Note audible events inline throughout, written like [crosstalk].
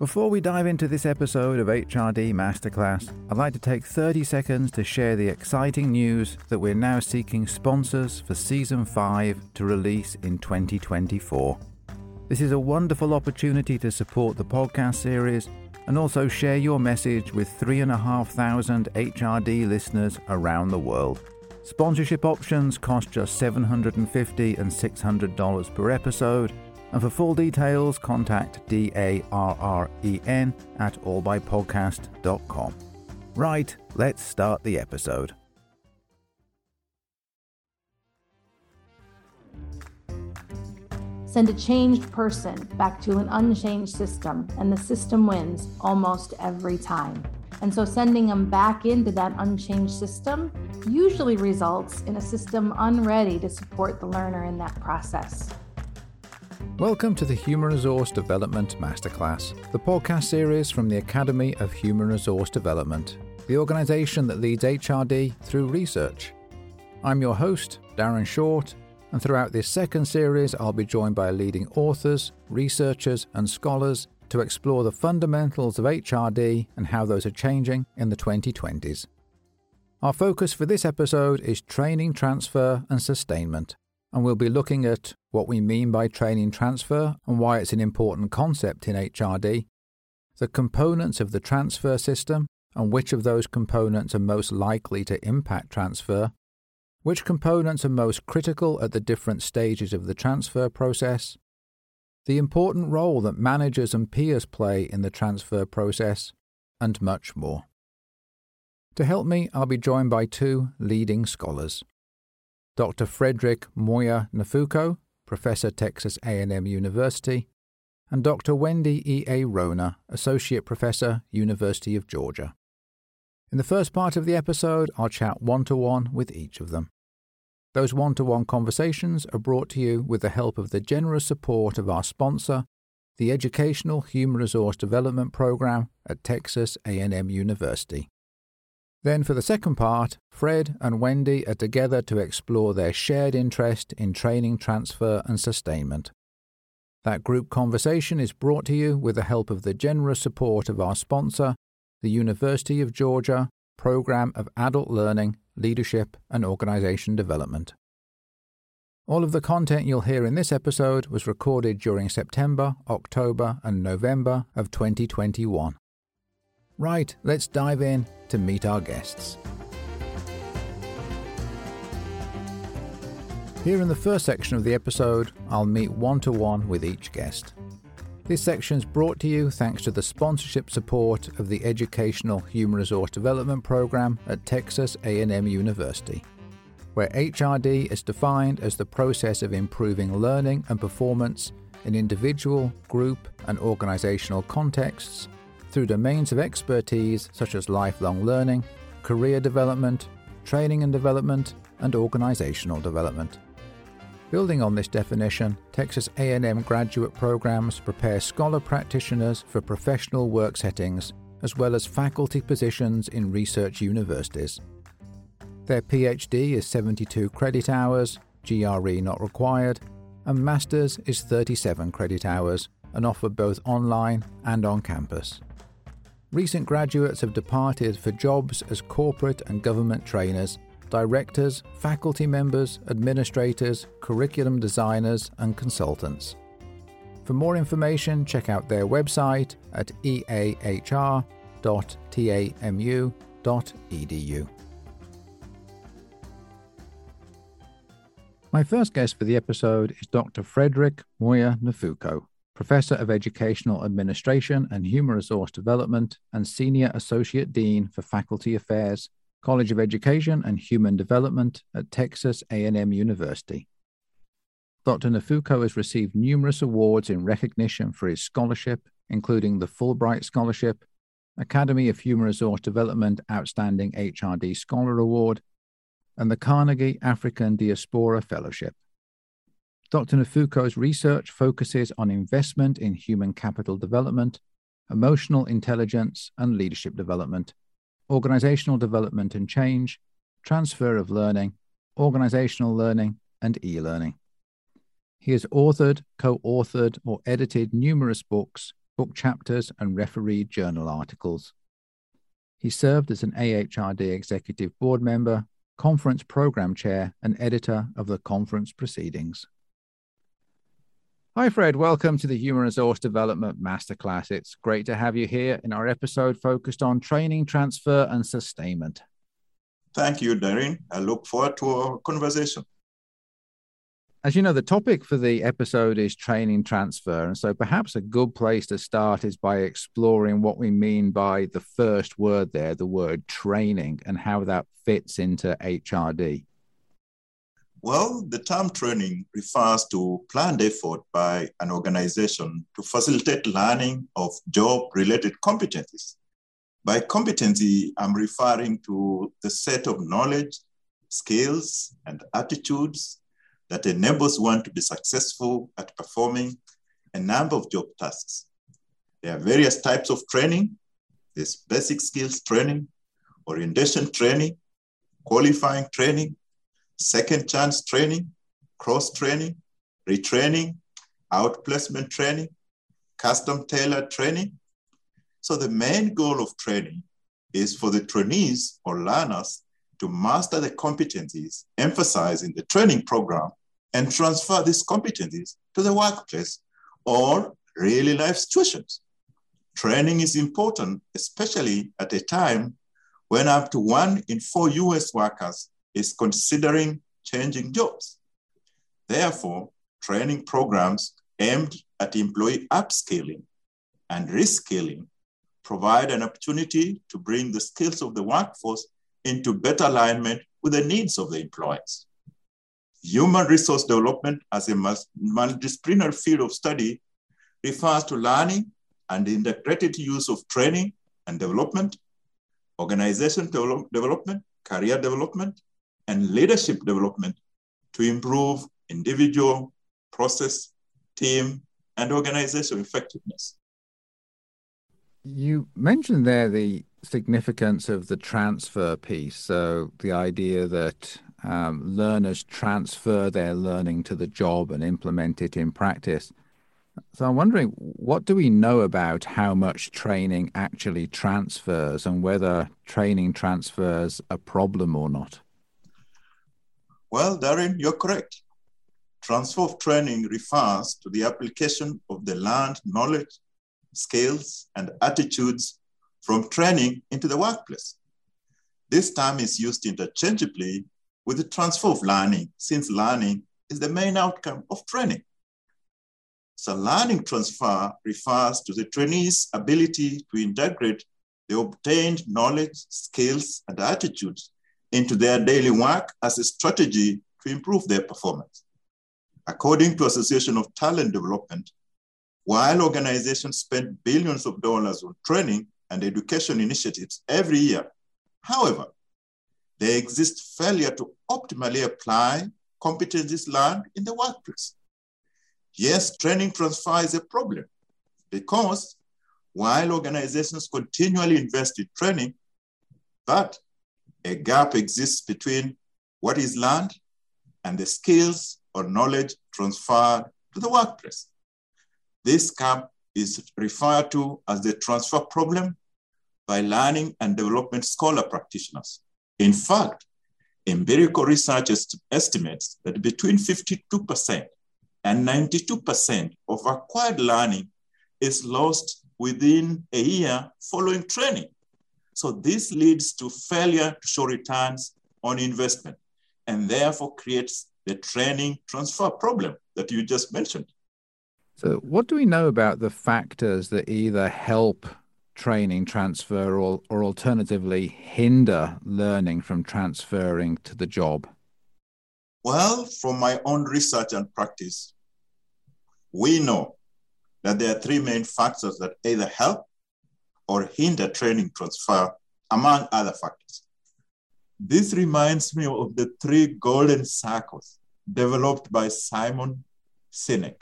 Before we dive into this episode of HRD Masterclass, I'd like to take 30 seconds to share the exciting news that we're now seeking sponsors for Season 5 to release in 2024. This is a wonderful opportunity to support the podcast series and also share your message with 3,500 HRD listeners around the world. Sponsorship options cost just $750 and $600 per episode and for full details, contact D-A-R-R-E-N at allbypodcast.com. Right, let's start the episode. Send a changed person back to an unchanged system, and the system wins almost every time. And so, sending them back into that unchanged system usually results in a system unready to support the learner in that process. Welcome to the Human Resource Development Masterclass, the podcast series from the Academy of Human Resource Development, the organization that leads HRD through research. I'm your host, Darren Short, and throughout this second series, I'll be joined by leading authors, researchers, and scholars to explore the fundamentals of HRD and how those are changing in the 2020s. Our focus for this episode is training transfer and sustainment and we'll be looking at what we mean by training transfer and why it's an important concept in HRD, the components of the transfer system and which of those components are most likely to impact transfer, which components are most critical at the different stages of the transfer process, the important role that managers and peers play in the transfer process, and much more. To help me, I'll be joined by two leading scholars. Dr. Frederick Muyia Nafukho, Professor, Texas A&M University, and Dr. Wendy E. A. Ruona, Associate Professor, University of Georgia. In the first part of the episode, I'll chat one to one with each of them. Those one to one conversations are brought to you with the help of the generous support of our sponsor, the Educational Human Resource Development Program at Texas A&M University. Then, for the second part, Fred and Wendy are together to explore their shared interest in training transfer and sustainment. That group conversation is brought to you with the help of the generous support of our sponsor, the University of Georgia Program of Adult Learning, Leadership and Organization Development. All of the content you'll hear in this episode was recorded during September, October, and November of 2021. Right, let's dive in to meet our guests. Here in the first section of the episode, I'll meet one to one with each guest. This section is brought to you thanks to the sponsorship support of the Educational Human Resource Development Program at Texas A&M University, where HRD is defined as the process of improving learning and performance in individual, group, and organizational contexts through domains of expertise such as lifelong learning, career development, training and development, and organizational development. Building on this definition, Texas A&M graduate programs prepare scholar practitioners for professional work settings as well as faculty positions in research universities. Their PhD is 72 credit hours, GRE not required, and Masters is 37 credit hours and offered both online and on campus. Recent graduates have departed for jobs as corporate and government trainers, directors, faculty members, administrators, curriculum designers, and consultants. For more information, check out their website at eahr.tamu.edu. My first guest for the episode is Dr. Frederick Muyia Nafukho. Professor of Educational Administration and Human Resource Development, and Senior Associate Dean for Faculty Affairs, College of Education and Human Development at Texas A&M University. Dr. Nafukho has received numerous awards in recognition for his scholarship, including the Fulbright Scholarship, Academy of Human Resource Development Outstanding HRD Scholar Award, and the Carnegie African Diaspora Fellowship. Dr. Nafukho's research focuses on investment in human capital development, emotional intelligence and leadership development, organizational development and change, transfer of learning, organizational learning, and e learning. He has authored, co authored, or edited numerous books, book chapters, and refereed journal articles. He served as an AHRD executive board member, conference program chair, and editor of the conference proceedings. Hi, Fred. Welcome to the Human Resource Development Masterclass. It's great to have you here in our episode focused on training, transfer, and sustainment. Thank you, Darren. I look forward to our conversation. As you know, the topic for the episode is training transfer. And so perhaps a good place to start is by exploring what we mean by the first word there, the word training, and how that fits into HRD. Well, the term training refers to planned effort by an organization to facilitate learning of job related competencies. By competency, I'm referring to the set of knowledge, skills, and attitudes that enables one to be successful at performing a number of job tasks. There are various types of training. There's basic skills training, orientation training, qualifying training, second chance training, cross training, retraining, outplacement training, custom tailored training. So the main goal of training is for the trainees or learners to master the competencies emphasized in the training program and transfer these competencies to the workplace or really life situations. Training is important, especially at a time when up to one in four US workers is considering changing jobs. Therefore, training programs aimed at employee upskilling and reskilling provide an opportunity to bring the skills of the workforce into better alignment with the needs of the employees. Human resource development as a multidisciplinary field of study refers to learning and integrated use of training and development, organization development, career development, and leadership development to improve individual, process, team, and organizational effectiveness. You mentioned there the significance of the transfer piece. So, the idea that um, learners transfer their learning to the job and implement it in practice. So, I'm wondering, what do we know about how much training actually transfers and whether training transfers a problem or not? Well, Darren, you're correct. Transfer of training refers to the application of the learned knowledge, skills, and attitudes from training into the workplace. This term is used interchangeably with the transfer of learning, since learning is the main outcome of training. So learning transfer refers to the trainee's ability to integrate the obtained knowledge, skills, and attitudes into their daily work as a strategy to improve their performance. According to Association of Talent Development, while organizations spend billions of dollars on training and education initiatives every year, however, there exists failure to optimally apply competencies learned in the workplace. Yes, training transfer is a problem because while organizations continually invest in training, but a gap exists between what is learned and the skills or knowledge transferred to the workplace. This gap is referred to as the transfer problem by learning and development scholar practitioners. In fact, empirical research estimates that between 52% and 92% of acquired learning is lost within a year following training. So this leads to failure to show returns on investment and therefore creates the training transfer problem that you just mentioned. So, what do we know about the factors that either help training transfer or, or alternatively hinder learning from transferring to the job? Well, from my own research and practice, we know that there are three main factors that either help or hinder training transfer, among other factors. This reminds me of the three golden circles developed by Simon Sinek.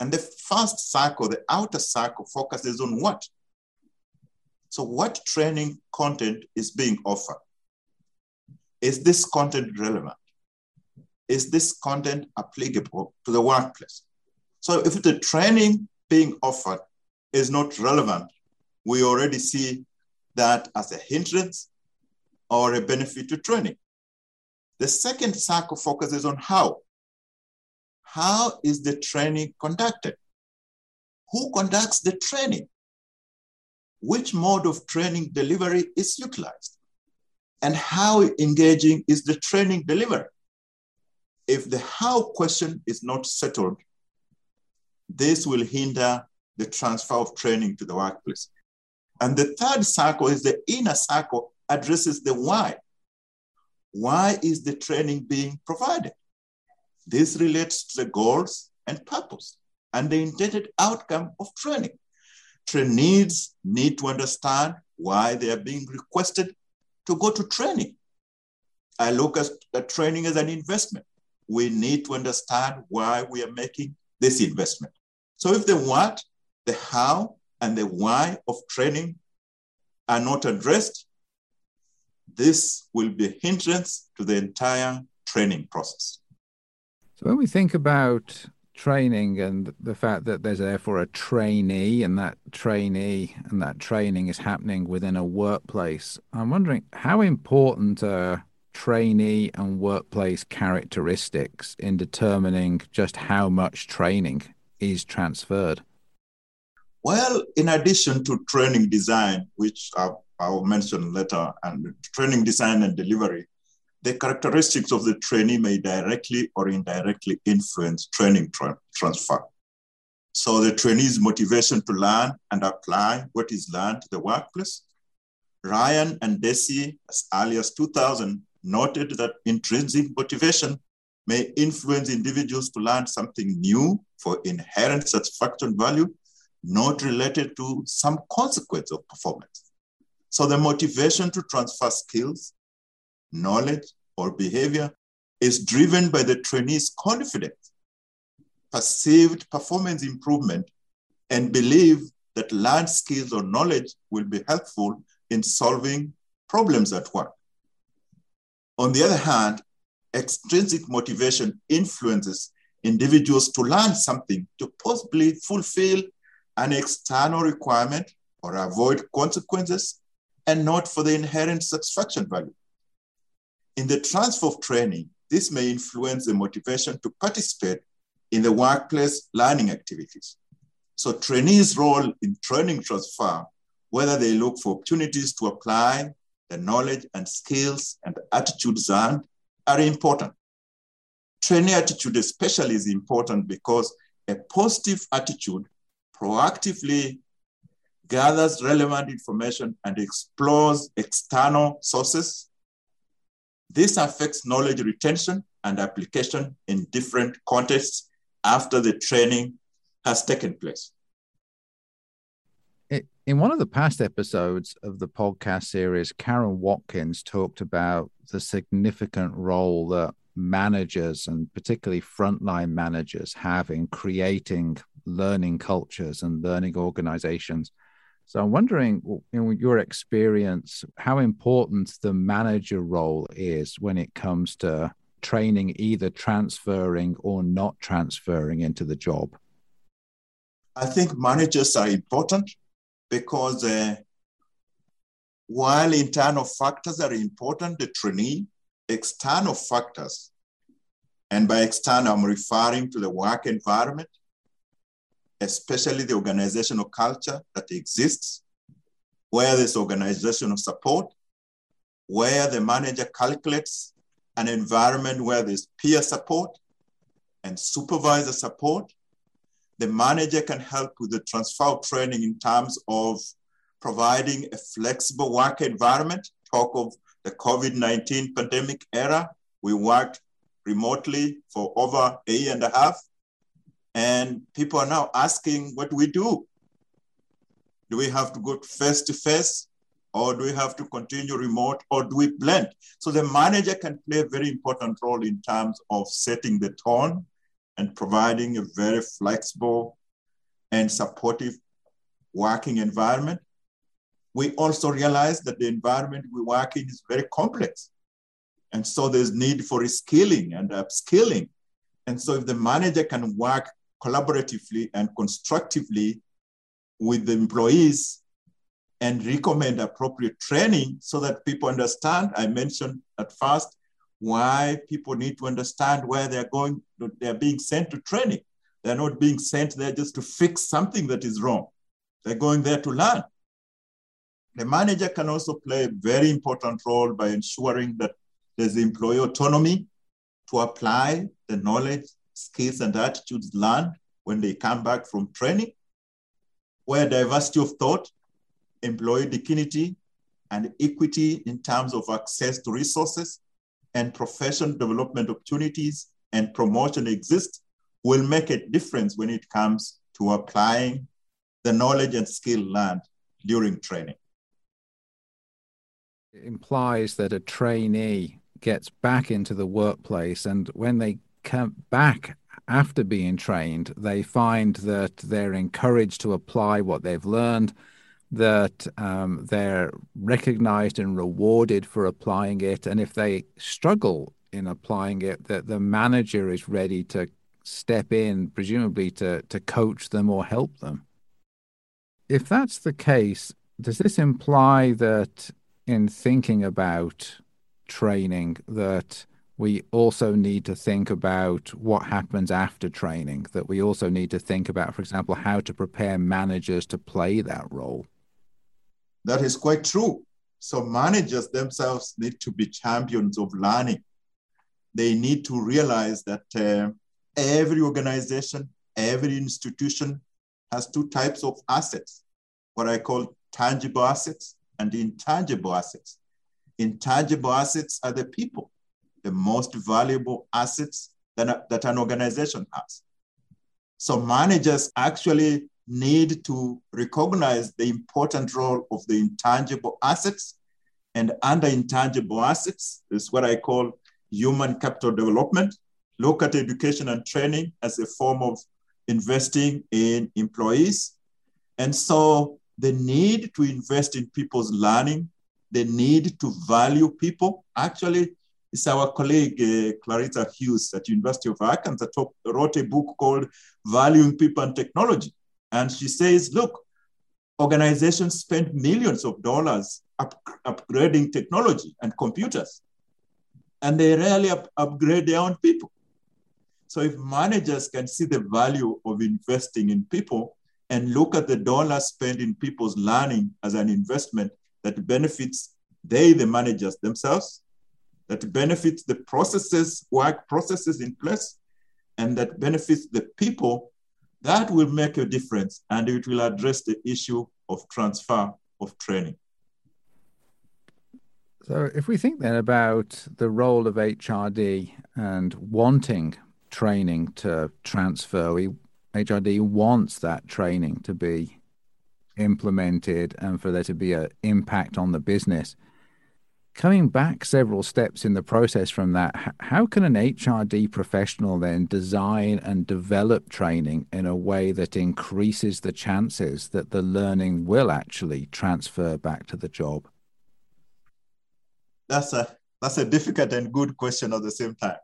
And the first circle, the outer circle, focuses on what? So, what training content is being offered? Is this content relevant? Is this content applicable to the workplace? So, if the training being offered is not relevant, we already see that as a hindrance or a benefit to training. The second cycle focuses on how. How is the training conducted? Who conducts the training? Which mode of training delivery is utilized? And how engaging is the training delivery? If the how question is not settled, this will hinder the transfer of training to the workplace. And the third circle is the inner circle addresses the why. Why is the training being provided? This relates to the goals and purpose and the intended outcome of training. Trainees need to understand why they are being requested to go to training. I look at, training as an investment. We need to understand why we are making this investment. So if the what, the how, and the why of training are not addressed, this will be a hindrance to the entire training process. So when we think about training and the fact that there's therefore a trainee and that trainee and that training is happening within a workplace, I'm wondering how important are trainee and workplace characteristics in determining just how much training is transferred? Well, in addition to training design, which I'll, I'll mention later, and training design and delivery, the characteristics of the trainee may directly or indirectly influence training tra- transfer. So the trainee's motivation to learn and apply what is learned to the workplace. Ryan and Deci, as early as 2000, noted that intrinsic motivation may influence individuals to learn something new for inherent satisfaction value, not related to some consequence of performance. So the motivation to transfer skills knowledge, or behavior is driven by the trainee's confidence, perceived performance improvement, and belief that learned skills or knowledge will be helpful in solving problems at work. On the other hand, extrinsic motivation influences individuals to learn something to possibly fulfill an external requirement or avoid consequences and not for the inherent satisfaction value. In the transfer of training, this may influence the motivation to participate in the workplace learning activities. So trainees' role in training transfer, whether they look for opportunities to apply the knowledge and skills and attitudes earned, are important. Trainee attitude especially is important because a positive attitude proactively gathers relevant information and explores external sources this affects knowledge retention and application in different contexts after the training has taken place. In one of the past episodes of the podcast series, Karen Watkins talked about the significant role that managers and particularly frontline managers have in creating learning cultures and learning organizations. So I'm wondering, in your experience, how important the manager role is when it comes to training either transferring or not transferring into the job? I think managers are important because uh, while internal factors are important, the trainee, external factors, and by external, I'm referring to the work environment, especially the organizational culture that exists, where there's organizational support, where the manager calculates an environment where there's peer support and supervisor support. The manager can help with the transfer training in terms of providing a flexible work environment. Talk of the COVID 19 pandemic era. We worked remotely for over a year and a half. And people are now asking, what we do? Do we have to go face to face? Or do we have to continue remote? Or do we blend? So the manager can play a very important role in terms of setting the tone and providing a very flexible and supportive working environment. We also realize that the environment we work in is very complex. And so there's need for reskilling and upskilling. And so if the manager can work collaboratively and constructively with the employees and recommend appropriate training so that people understand. I mentioned at first why people need to understand where they're going, they're being sent to training. They're not being sent there just to fix something that is wrong. They're going there to learn. The manager can also play a very important role by ensuring that there's employee autonomy to apply the knowledge, skills, and attitudes learned when they come back from training, where diversity of thought, employee dignity, and equity in terms of access to resources and professional development opportunities and promotion exist will make a difference when it comes to applying the knowledge and skill learned during training. Implies that a trainee gets back into the workplace and when they come back after being trained, they find that they're encouraged to apply what they've learned, that um, they're recognized and rewarded for applying it. And if they struggle in applying it, that the manager is ready to step in, presumably to, to coach them or help them. If that's the case, does this imply that in thinking about training that we also need to think about what happens after training, that we also need to think about, for example, how to prepare managers to play that role? That is quite true. So, managers themselves need to be champions of learning. They need to realize that uh, every organization, every institution has two types of assets what I call tangible assets and intangible assets. Intangible assets are the people, the most valuable assets that, that an organization has. So managers actually need to recognize the important role of the intangible assets. And under intangible assets is what I call human capital development. Look at education and training as a form of investing in employees. And so the need to invest in people's learning, the need to value people. Actually, it's our colleague uh, Claretha Hughes at University of Arkansas that wrote a book called Valuing People and Technology. And she says, look, organizations spend millions of dollars up, upgrading technology and computers, and they rarely up, upgrade their own people. So if managers can see the value of investing in people, and look at the dollar spent in people's learning as an investment that benefits they, the managers themselves, that benefits the processes, work processes in place, and that benefits the people, that will make a difference and it will address the issue of transfer of training. So, if we think then about the role of HRD and wanting training to transfer, we HRD wants that training to be implemented and for there to be an impact on the business. Coming back several steps in the process from that, how can an HRD professional then design and develop training in a way that increases the chances that the learning will actually transfer back to the job? That's a that's a difficult and good question at the same time.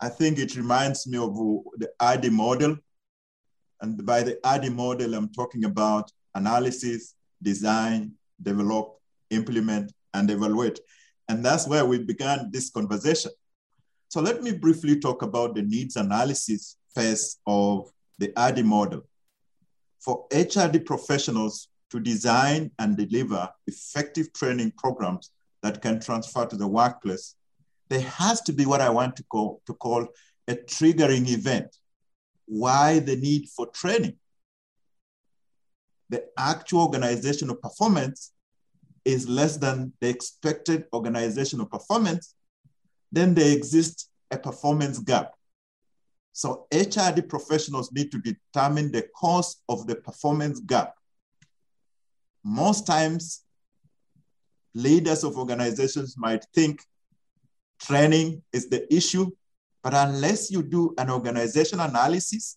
I think it reminds me of the ADDIE model and by the ADDIE model, I'm talking about analysis, design, develop, implement, and evaluate. And that's where we began this conversation. So let me briefly talk about the needs analysis phase of the ADDIE model. For HRD professionals to design and deliver effective training programs that can transfer to the workplace, there has to be what I want to call, to call a triggering event why the need for training. The actual organizational performance is less than the expected organizational performance, then there exists a performance gap. So HRD professionals need to determine the cause of the performance gap. Most times, leaders of organizations might think training is the issue but unless you do an organization analysis,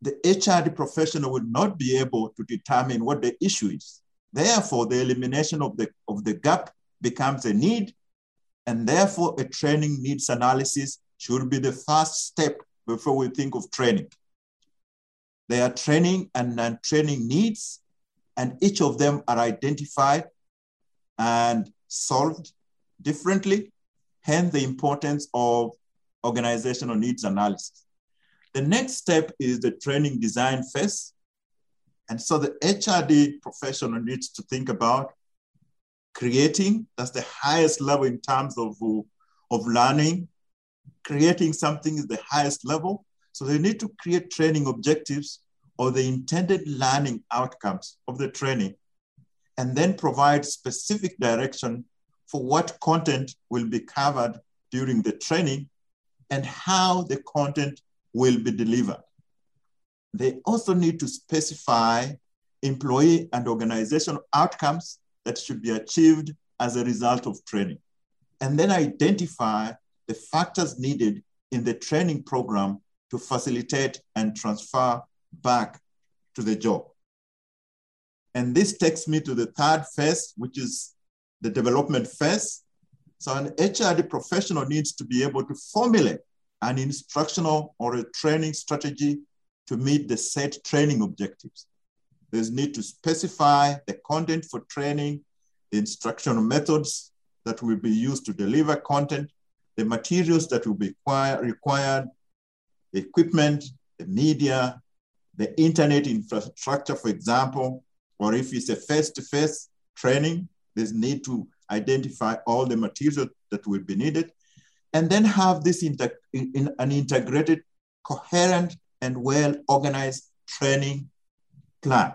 the HRD professional will not be able to determine what the issue is. Therefore, the elimination of the, of the gap becomes a need, and therefore a training needs analysis should be the first step before we think of training. There are training and non-training needs, and each of them are identified and solved differently, hence the importance of organizational needs analysis. The next step is the training design phase. And so the HRD professional needs to think about creating, that's the highest level in terms of, of learning. Creating something is the highest level. So they need to create training objectives or the intended learning outcomes of the training, and then provide specific direction for what content will be covered during the training and how the content will be delivered. They also need to specify employee and organizational outcomes that should be achieved as a result of training, and then identify the factors needed in the training program to facilitate and transfer back to the job. And this takes me to the third phase, which is the development phase. So an HRD professional needs to be able to formulate an instructional or a training strategy to meet the set training objectives. There's need to specify the content for training, the instructional methods that will be used to deliver content, the materials that will be required, the equipment, the media, the internet infrastructure, for example, or if it's a face-to-face training, there's need to identify all the materials that will be needed, and then have this inter in an integrated, coherent, and well-organized training plan.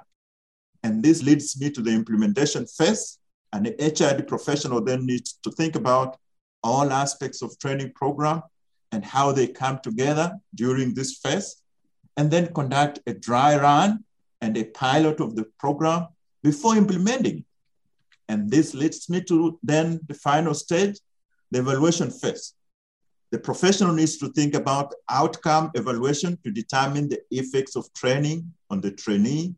And this leads me to the implementation phase. And the HRD professional then needs to think about all aspects of training program and how they come together during this phase and then conduct a dry run and a pilot of the program before implementing. And this leads me to then the final stage, the evaluation phase. The professional needs to think about outcome evaluation to determine the effects of training on the trainee,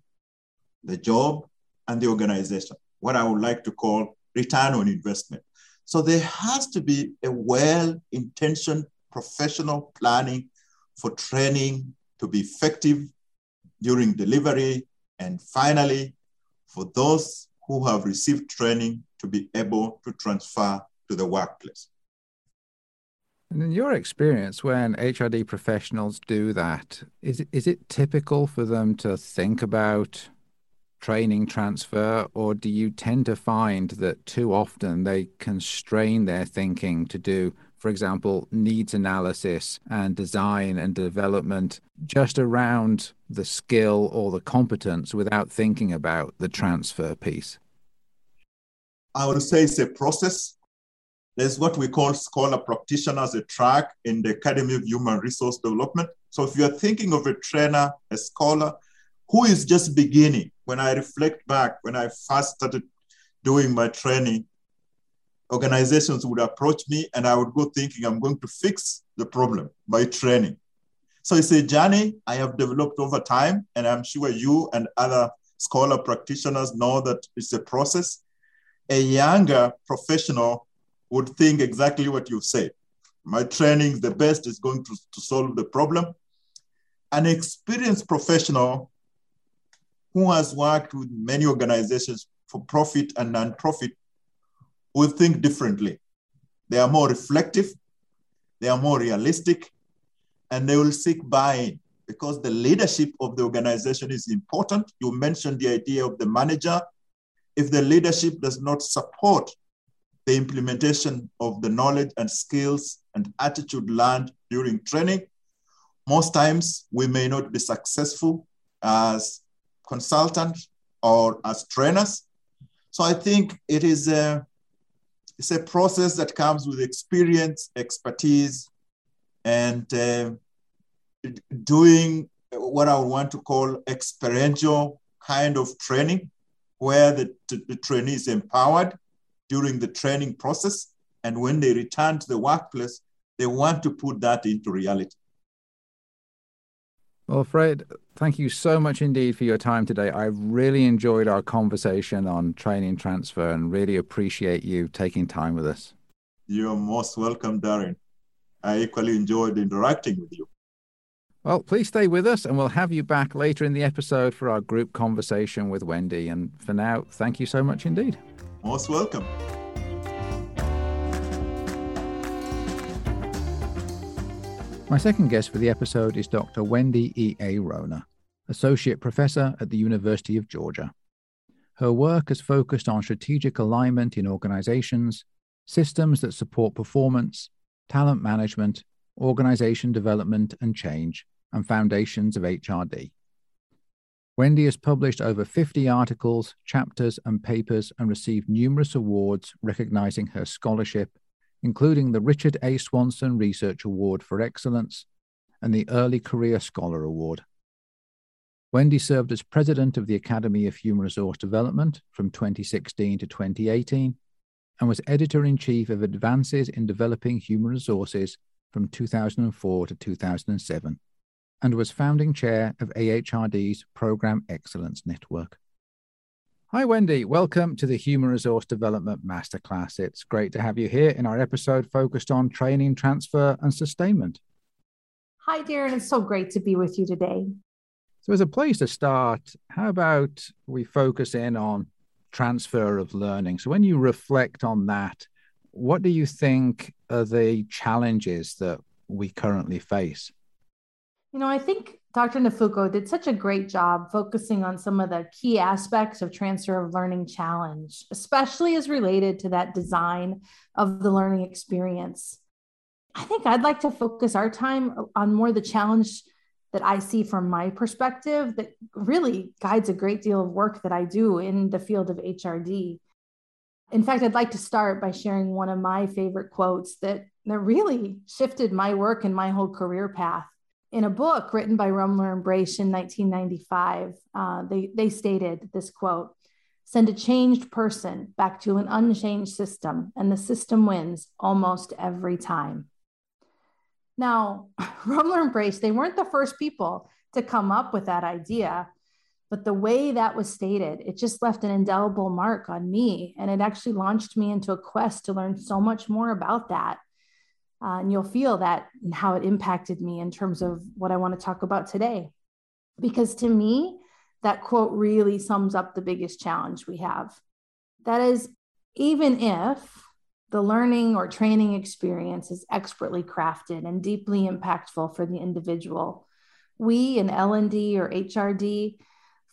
the job, and the organization, what I would like to call return on investment. So there has to be a well-intentioned professional planning for training to be effective during delivery, and finally, for those who have received training to be able to transfer to the workplace. And in your experience, when HRD professionals do that, is it, is it typical for them to think about training transfer, or do you tend to find that too often they constrain their thinking to do for example, needs analysis and design and development just around the skill or the competence without thinking about the transfer piece? I would say it's a process. There's what we call scholar practitioners, a track in the Academy of Human Resource Development. So if you're thinking of a trainer, a scholar who is just beginning, when I reflect back, when I first started doing my training, organizations would approach me and I would go thinking I'm going to fix the problem by training. So it's a journey I have developed over time, and I'm sure you and other scholar practitioners know that it's a process. A younger professional would think exactly what you said. My training is the best, is going to, to solve the problem. An experienced professional who has worked with many organizations for profit and non-profit will think differently. They are more reflective, they are more realistic, and they will seek buy-in because the leadership of the organization is important. You mentioned the idea of the manager. If the leadership does not support the implementation of the knowledge and skills and attitude learned during training, most times we may not be successful as consultants or as trainers. So I think it is a, it's a process that comes with experience, expertise, and uh, doing what I would want to call experiential kind of training, where the, the trainee is empowered during the training process. And when they return to the workplace, they want to put that into reality. Well, Fred, thank you so much indeed for your time today. I really enjoyed our conversation on training transfer and really appreciate you taking time with us. You're most welcome, Darren. I equally enjoyed interacting with you. Well, please stay with us and we'll have you back later in the episode for our group conversation with Wendy. And for now, thank you so much indeed. Most welcome. My second guest for the episode is Dr. Wendy E. A. Ruona, Associate Professor at the University of Georgia. Her work has focused on strategic alignment in organizations, systems that support performance, talent management, organization development and change, and foundations of HRD. Wendy has published over 50 articles, chapters, and papers and received numerous awards recognizing her scholarship, including the Richard A. Swanson Research Award for Excellence and the Early Career Scholar Award. Wendy served as president of the Academy of Human Resource Development from 2016 to 2018 and was editor in chief of Advances in Developing Human Resources from 2004 to 2007 and was founding chair of AHRD's Program Excellence Network. Hi, Wendy. Welcome to the Human Resource Development Masterclass. It's great to have you here in our episode focused on training, transfer, and sustainment. Hi, Darren. It's so great to be with you today. So, as a place to start, how about we focus in on transfer of learning? So, when you reflect on that, what do you think are the challenges that we currently face? You know, I think Dr. Nafukho did such a great job focusing on some of the key aspects of transfer of learning challenge, especially as related to that design of the learning experience. I think I'd like to focus our time on more the challenge that I see from my perspective that really guides a great deal of work that I do in the field of HRD. In fact, I'd like to start by sharing one of my favorite quotes that, that really shifted my work and my whole career path in a book written by Rummler and Brache in 1995, uh, they, they stated this quote Send a changed person back to an unchanged system, and the system wins almost every time. Now, [laughs] Rummler and Brache, they weren't the first people to come up with that idea, but the way that was stated, it just left an indelible mark on me. And it actually launched me into a quest to learn so much more about that uh, and you'll feel that and how it impacted me in terms of what I want to talk about today. Because to me, that quote really sums up the biggest challenge we have. That is, even if the learning or training experience is expertly crafted and deeply impactful for the individual, we in L&D or HRD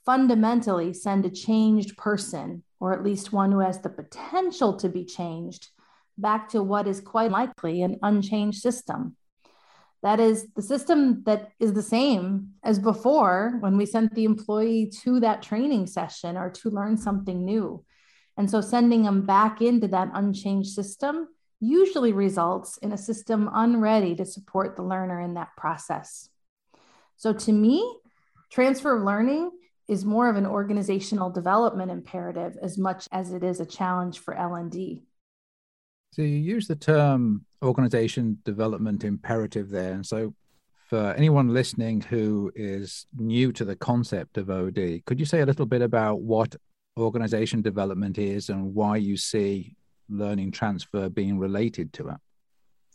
fundamentally send a changed person, or at least one who has the potential to be changed, back to what is quite likely an unchanged system. That is the system that is the same as before when we sent the employee to that training session or to learn something new. And so sending them back into that unchanged system usually results in a system unready to support the learner in that process. So to me, transfer of learning is more of an organizational development imperative as much as it is a challenge for L&D. So you use the term organization development imperative there. And so for anyone listening who is new to the concept of OD, could you say a little bit about what organization development is and why you see learning transfer being related to it?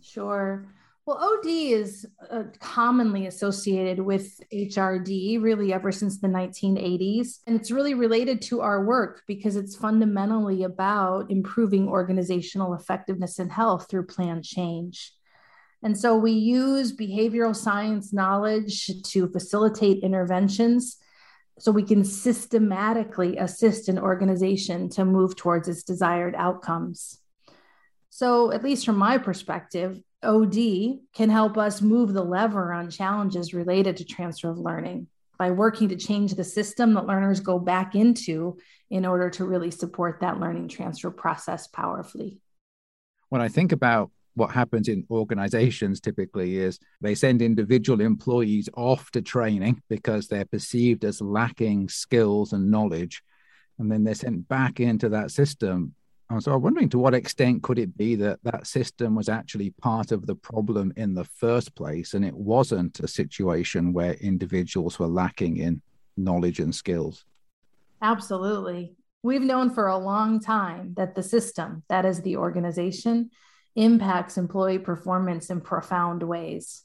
Sure. Well, OD is uh, commonly associated with HRD really ever since the 1980s. And it's really related to our work because it's fundamentally about improving organizational effectiveness and health through plan change. And so we use behavioral science knowledge to facilitate interventions so we can systematically assist an organization to move towards its desired outcomes. So, at least from my perspective, OD can help us move the lever on challenges related to transfer of learning by working to change the system that learners go back into in order to really support that learning transfer process powerfully. When I think about what happens in organizations typically is they send individual employees off to training because they're perceived as lacking skills and knowledge and then they're sent back into that system Um, so I'm wondering to what extent could it be that that system was actually part of the problem in the first place, and it wasn't a situation where individuals were lacking in knowledge and skills? Absolutely. We've known for a long time that the system, that is the organization, impacts employee performance in profound ways.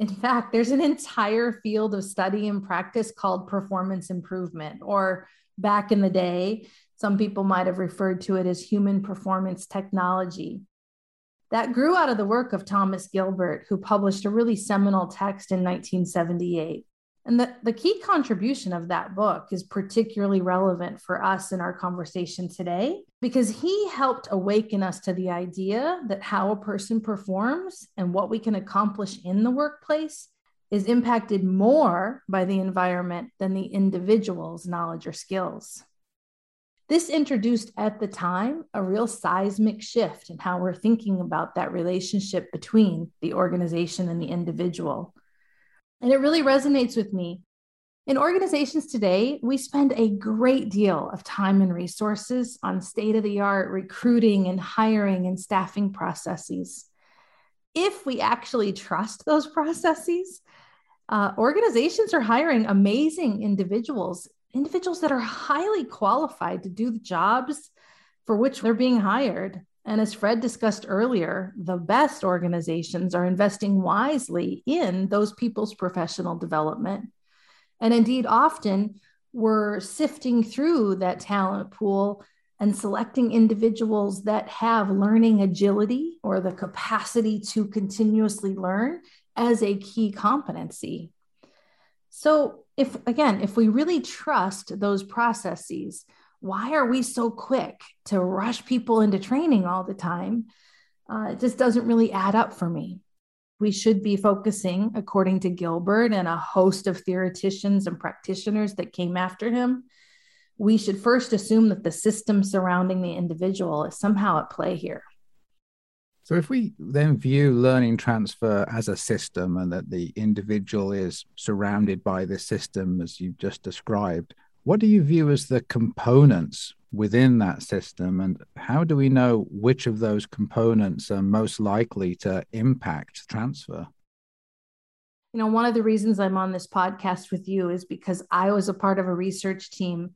In fact, there's an entire field of study and practice called performance improvement, or back in the day, some people might have referred to it as human performance technology. That grew out of the work of Thomas Gilbert, who published a really seminal text in 1978. And the, the key contribution of that book is particularly relevant for us in our conversation today because he helped awaken us to the idea that how a person performs and what we can accomplish in the workplace is impacted more by the environment than the individual's knowledge or skills. This introduced at the time a real seismic shift in how we're thinking about that relationship between the organization and the individual. And it really resonates with me. In organizations today, we spend a great deal of time and resources on state of the art recruiting and hiring and staffing processes. If we actually trust those [laughs] processes, uh, organizations are hiring amazing individuals, individuals that are highly qualified to do the jobs for which they're being hired. And as Fred discussed earlier, the best organizations are investing wisely in those people's professional development. And indeed, often we're sifting through that talent pool and selecting individuals that have learning agility or the capacity to continuously learn as a key competency. So, if again, if we really trust those processes, why are we so quick to rush people into training all the time? Uh, it just doesn't really add up for me. We should be focusing, according to Gilbert and a host of theoreticians and practitioners that came after him, we should first assume that the system surrounding the individual is somehow at play here. So, if we then view learning transfer as a system and that the individual is surrounded by this system, as you've just described, what do you view as the components within that system, and how do we know which of those components are most likely to impact transfer? You know, one of the reasons I'm on this podcast with you is because I was a part of a research team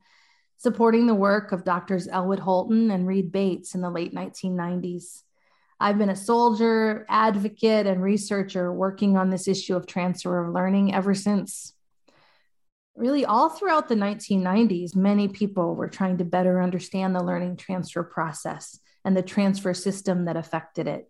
supporting the work of doctors Elwood Holton and Reid Bates in the late 1990s. I've been a soldier, advocate, and researcher working on this issue of transfer of learning ever since really all throughout the 1990s, many people were trying to better understand the learning transfer process and the transfer system that affected it.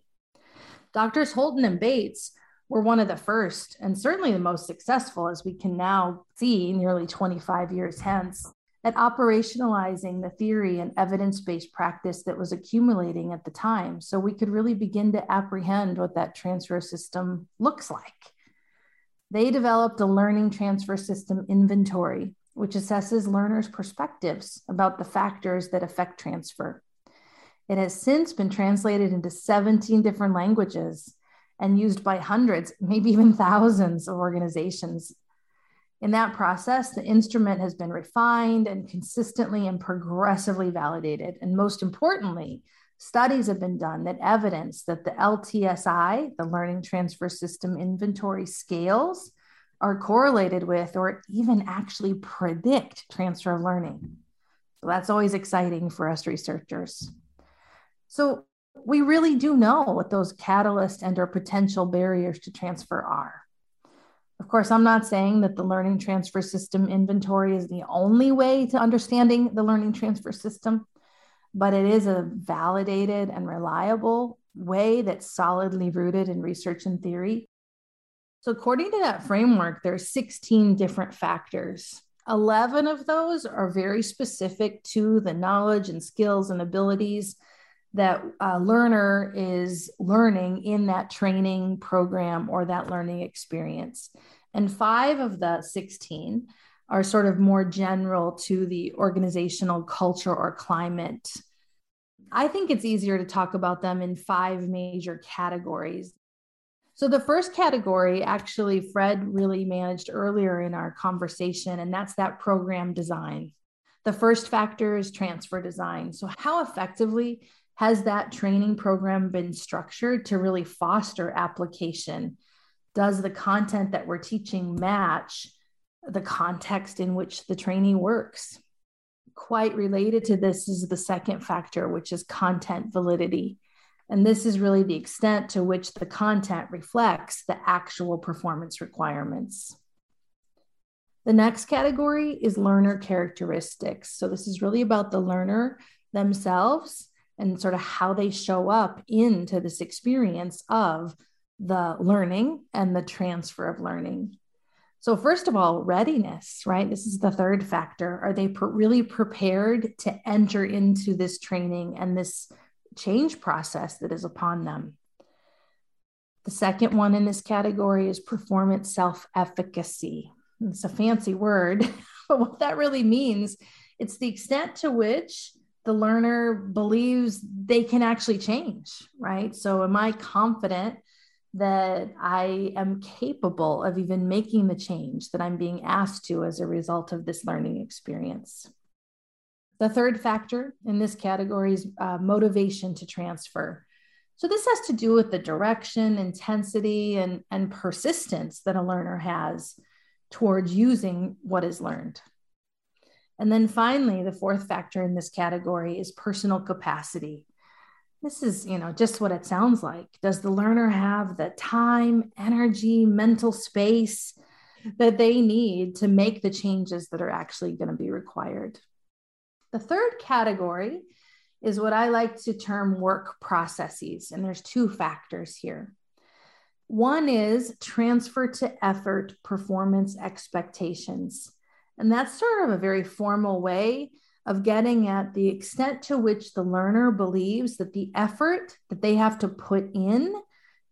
Doctors Holton and Bates were one of the first and certainly the most successful, as we can now see nearly 25 years hence, at operationalizing the theory and evidence based practice that was accumulating at the time. So we could really begin to apprehend what that transfer system looks like. They developed a learning transfer system inventory, which assesses learners' perspectives about the factors that affect transfer. It has since been translated into 17 different languages and used by hundreds, maybe even thousands of organizations. In that process, the instrument has been refined and consistently and progressively validated. And most importantly, Studies have been done that evidence that the LTSI, the Learning Transfer System Inventory scales, are correlated with or even actually predict transfer of learning. So that's always exciting for us researchers. So we really do know what those catalysts and or potential barriers to transfer are. Of course, I'm not saying that the learning transfer system inventory is the only way to understanding the learning transfer system but it is a validated and reliable way that's solidly rooted in research and theory. So, according to that framework, there are 16 different factors. 11 of those are very specific to the knowledge and skills and abilities that a learner is learning in that training program or that learning experience. And five of the 16 are sort of more general to the organizational culture or climate. I think it's easier to talk about them in five major categories. So, the first category, actually, Fred really managed earlier in our conversation, and that's that program design. The first factor is transfer design. So, how effectively has that training program been structured to really foster application? Does the content that we're teaching match the context in which the trainee works. Quite related to this is the second factor, which is content validity. And this is really the extent to which the content reflects the actual performance requirements. The next category is learner characteristics. So, this is really about the learner themselves and sort of how they show up into this experience of the learning and the transfer of learning. So, first of all, readiness, right? This is the third factor. Are they really prepared to enter into this training and this change process that is upon them? The second one in this category is performance self efficacy. It's a fancy word, [laughs] but what that really means, it's the extent to which the learner believes they can actually change, right? So, am I confident that I am capable of even making the change that I'm being asked to as a result of this learning experience? The third factor in this category is uh, motivation to transfer. So, this has to do with the direction, intensity, and, and persistence that a learner has towards using what is learned. And then finally, the fourth factor in this category is personal capacity. This is, you know, just what it sounds like. Does the learner have the time, energy, mental space that they need to make the changes that are actually going to be required? The third category is what I like to term work processes. And there's two factors here. One is transfer to effort performance expectations. And that's sort of a very formal way of getting at the extent to which the learner believes that the effort that they have to put in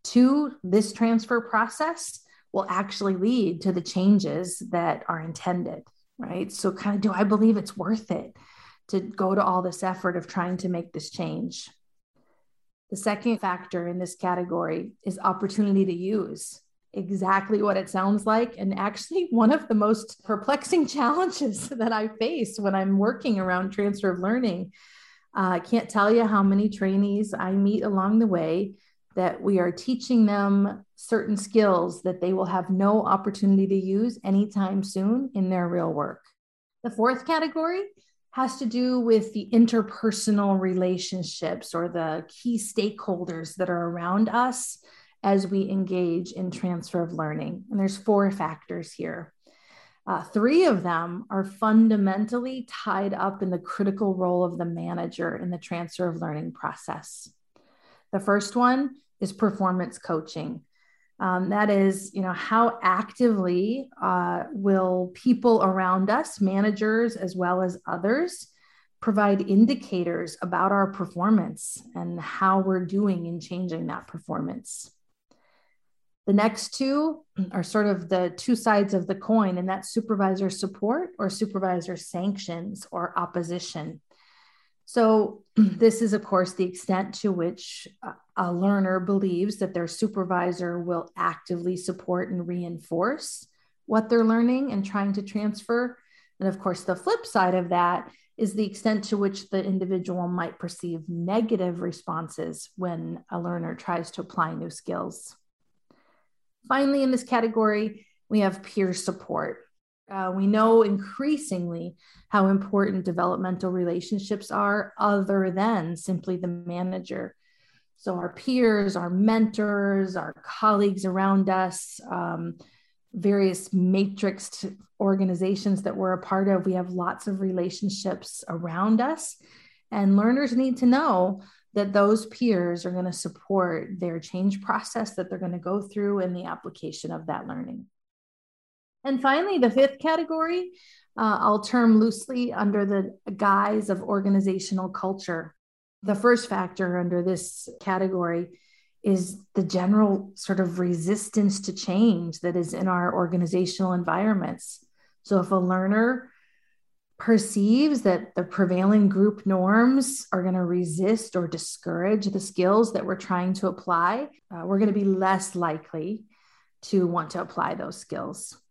to this transfer process will actually lead to the changes that are intended, right? So, kind of, do I believe it's worth it to go to all this effort of trying to make this change? The second factor in this category is opportunity to use exactly what it sounds like. And actually, [laughs] one of the most perplexing [laughs] challenges that I face when I'm working around transfer of learning. Uh, I can't tell you how many trainees I meet along the way that we are teaching them certain skills that they will have no opportunity to use anytime soon in their real work. The fourth category has to do with the interpersonal relationships or the key stakeholders that are around us as we engage in transfer of learning. And there's four factors here. Uh, three of them are fundamentally tied up in the critical role of the manager in the transfer of learning process. The first one is performance coaching. Um, that is, you know, how actively uh, will people around us, managers as well as others, provide indicators about our performance and how we're doing in changing that performance. The next two are sort of the two sides of the coin, and that's supervisor support or supervisor sanctions or opposition. So, [clears throat] this is, of course, the extent to which a learner believes that their supervisor will actively support and reinforce what they're learning and trying to transfer. And of course, the flip side of that is the extent to which the individual might perceive negative responses when a learner tries to apply new skills. Finally, in this category, we have peer support. Uh, we know increasingly how important developmental relationships are, other than simply the manager. So, our peers, our mentors, our colleagues around us, um, various matrixed organizations that we're a part of, we have lots of relationships around us. And learners need to know that those peers are going to support their change process that they're going to go through in the application of that learning. And finally, the fifth category, uh, I'll term loosely under the guise of organizational culture. The first factor under this category is the general sort of resistance to change that is in our organizational environments. So, if a learner perceives that the prevailing group norms are going to resist or discourage the skills that we're trying to apply, uh, we're going to be less likely to want to apply those skills.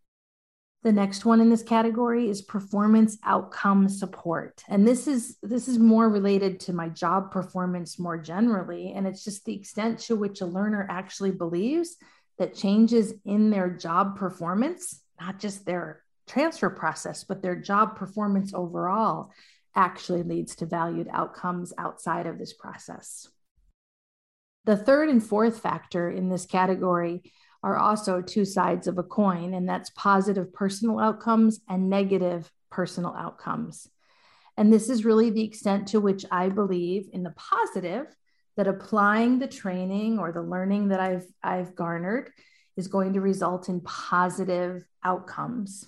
The next one in this category is performance outcome support. And this is this is more related to my job performance more generally and it's just the extent to which a learner actually believes that changes in their job performance, not just their transfer process, but their job performance overall actually leads to valued outcomes outside of this process. The third and fourth factor in this category are also two sides of a coin, and that's positive personal outcomes and negative personal outcomes. And this is really the extent to which I believe in the positive that applying the training or the learning that I've, I've garnered is going to result in positive outcomes.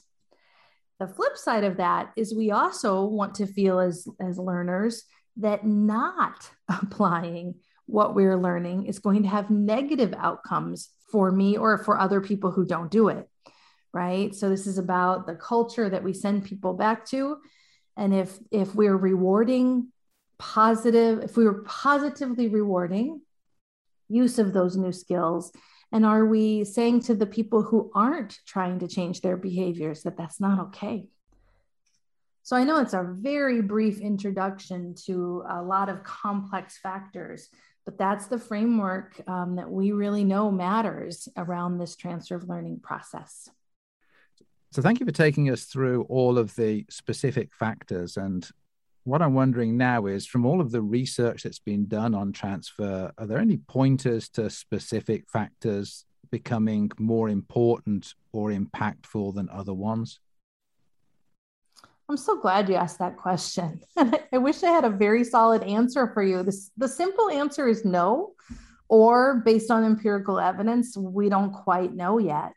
The flip side of that is we also want to feel as, as learners that not [laughs] applying what we're learning is going to have negative outcomes for me or for other people who don't do it. Right. So this is about the culture that we send people back to. And if if we're rewarding positive, if we were positively rewarding use of those new skills, and are we saying to the people who aren't trying to change their behaviors that that's not okay? So I know it's a very brief introduction to a lot of complex factors, but that's the framework um, that we really know matters around this transfer of learning process. So thank you for taking us through all of the specific factors. And what I'm wondering now is from all of the research that's been done on transfer, are there any pointers to specific factors becoming more important or impactful than other ones? I'm so glad you asked that question. [laughs] I wish I had a very solid answer for you. The simple answer is no, or based on empirical evidence, we don't quite know yet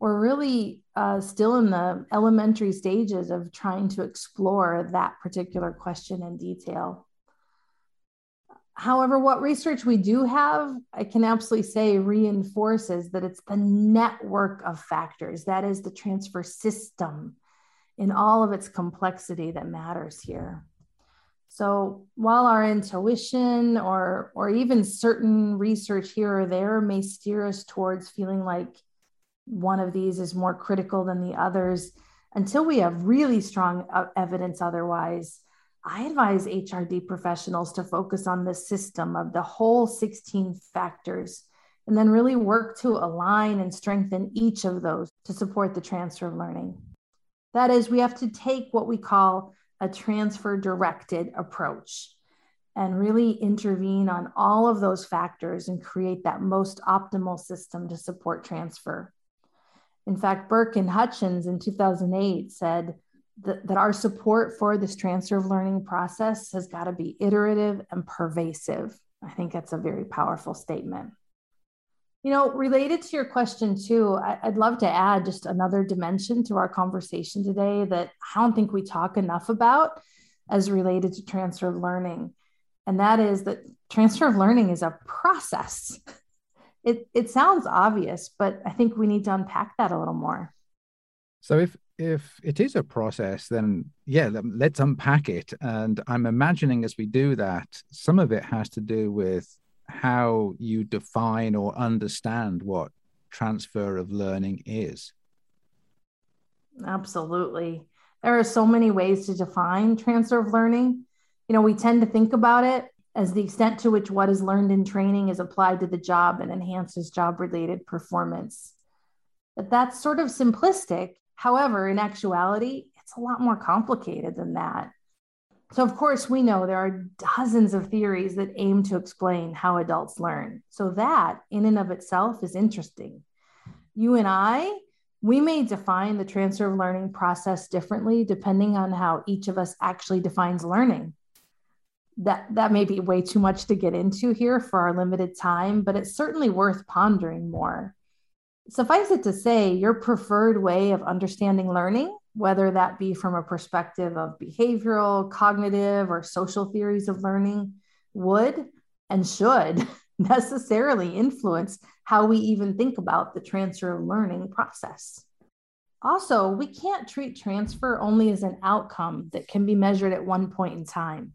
we're really uh, still in the elementary stages of trying to explore that particular question in detail. However, what research we do have, I can absolutely say reinforces that it's the network of factors, that is the transfer system in all of its complexity that matters here. So while our intuition or, or even certain research here or there may steer us towards feeling like one of these is more critical than the others. Until we have really strong uh, evidence otherwise i advise hrd professionals to focus on the system of the whole 16 factors and then really work to align and strengthen each of those to support the transfer of learning. That is we have to take what we call a transfer directed approach and really intervene on all of those factors and create that most optimal system to support transfer in fact, Burke and Hutchins in 2008 said that, that our support for this transfer of learning process has got to be iterative and pervasive. I think that's a very powerful statement. You know, related to your question too, I, would love to add just another dimension to our conversation today that I don't think we talk enough about as related to transfer of learning. And that is that transfer of learning is a process. [laughs] it it sounds obvious, but I think we need to unpack that a little more. So if if it is a process, then yeah, let's unpack it. And I'm imagining as we do that, some of it has to do with how you define or understand what transfer of learning is. Absolutely. There are so many ways to define transfer of learning. You know, we tend to think about it as the extent to which what is learned in training is applied to the job and enhances job related performance. But that's sort of simplistic. However, in actuality, it's a lot more complicated than that. So, of course, we know there are dozens of theories that aim to explain how adults learn. So, that in and of itself is interesting. You and I, we may define the transfer of learning process differently depending on how each of us actually defines learning that that may be way too much to get into here for our limited time, but it's certainly worth pondering more. Suffice it to say, your preferred way of understanding learning, whether that be from a perspective of behavioral, cognitive, or social theories of learning, would and should [laughs] necessarily influence how we even think about the transfer of learning process. Also, we can't treat transfer only as an outcome that can be measured at one point in time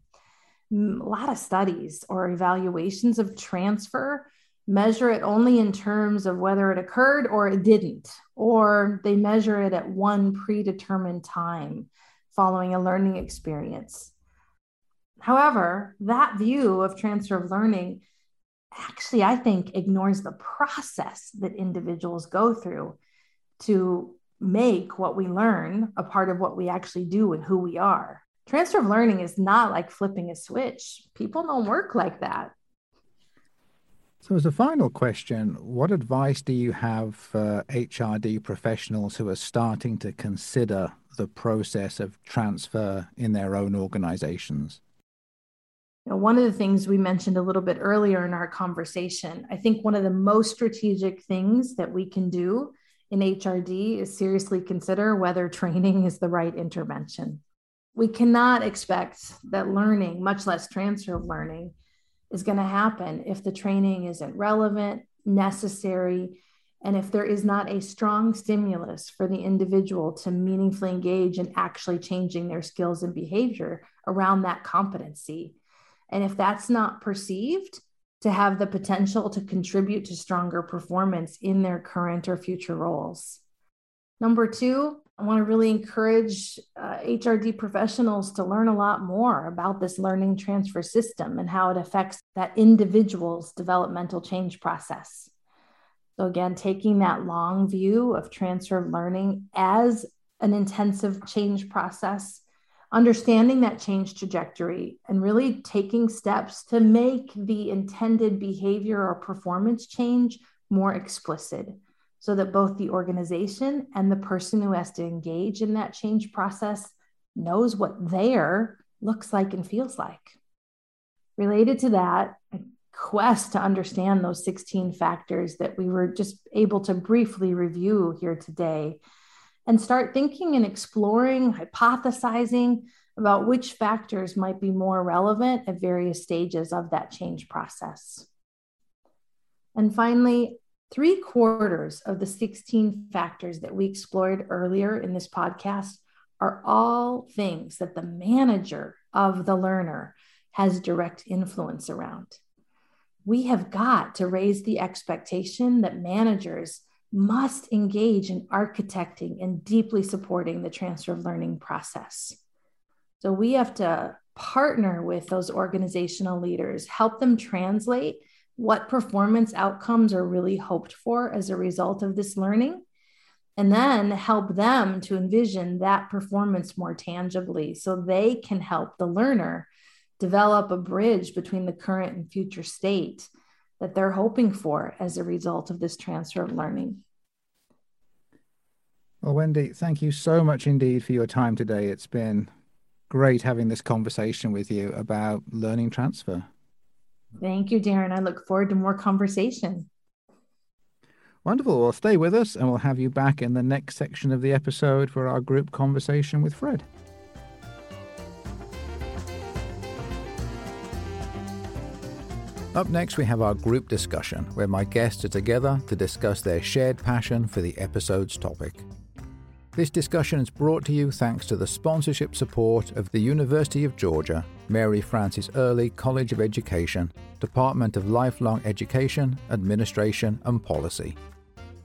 a lot of studies or evaluations of transfer measure it only in terms of whether it occurred or it didn't, or they measure it at one predetermined time following a learning experience. However, that view of transfer of learning actually, I think, ignores the process that individuals go through to make what we learn a part of what we actually do and who we are transfer of learning is not like flipping a switch. People don't work like that. So, as a final question, what advice do you have for HRD professionals who are starting to consider the process of transfer in their own organizations? You know, one of the things we mentioned a little bit earlier in our conversation, I think one of the most strategic things that we can do in HRD is seriously consider whether training is the right intervention. We cannot expect that learning, much less transfer of learning, is going to happen if the training isn't relevant, necessary, and if there is not a strong stimulus for the individual to meaningfully engage in actually changing their skills and behavior around that competency. And if that's not perceived to have the potential to contribute to stronger performance in their current or future roles. Number two, I want to really encourage uh, HRD professionals to learn a lot more about this learning transfer system and how it affects that individual's developmental change process. So, again, taking that long view of transfer learning as an intensive change process, understanding that change trajectory, and really taking steps to make the intended behavior or performance change more explicit so that both the organization and the person who has to engage in that change process knows what there looks like and feels like. Related to that, a quest to understand those 16 factors that we were just able to briefly review here today and start thinking and exploring, hypothesizing about which factors might be more relevant at various stages of that change process. And finally, Three quarters of the 16 factors that we explored earlier in this podcast are all things that the manager of the learner has direct influence around. We have got to raise the expectation that managers must engage in architecting and deeply supporting the transfer of learning process. So we have to partner with those organizational leaders, help them translate what performance outcomes are really hoped for as a result of this learning, and then help them to envision that performance more tangibly so they can help the learner develop a bridge between the current and future state that they're hoping for as a result of this transfer of learning. Well, Wendy, thank you so much indeed for your time today. It's been great having this conversation with you about learning transfer. Thank you, Darren. I look forward to more conversation. Wonderful. Well, stay with us and we'll have you back in the next section of the episode for our group conversation with Fred. Up next, we have our group discussion, where my guests are together to discuss their shared passion for the episode's topic. This discussion is brought to you thanks to the sponsorship support of the University of Georgia, Mary Frances Early College of Education, Department of Lifelong Education, Administration and Policy,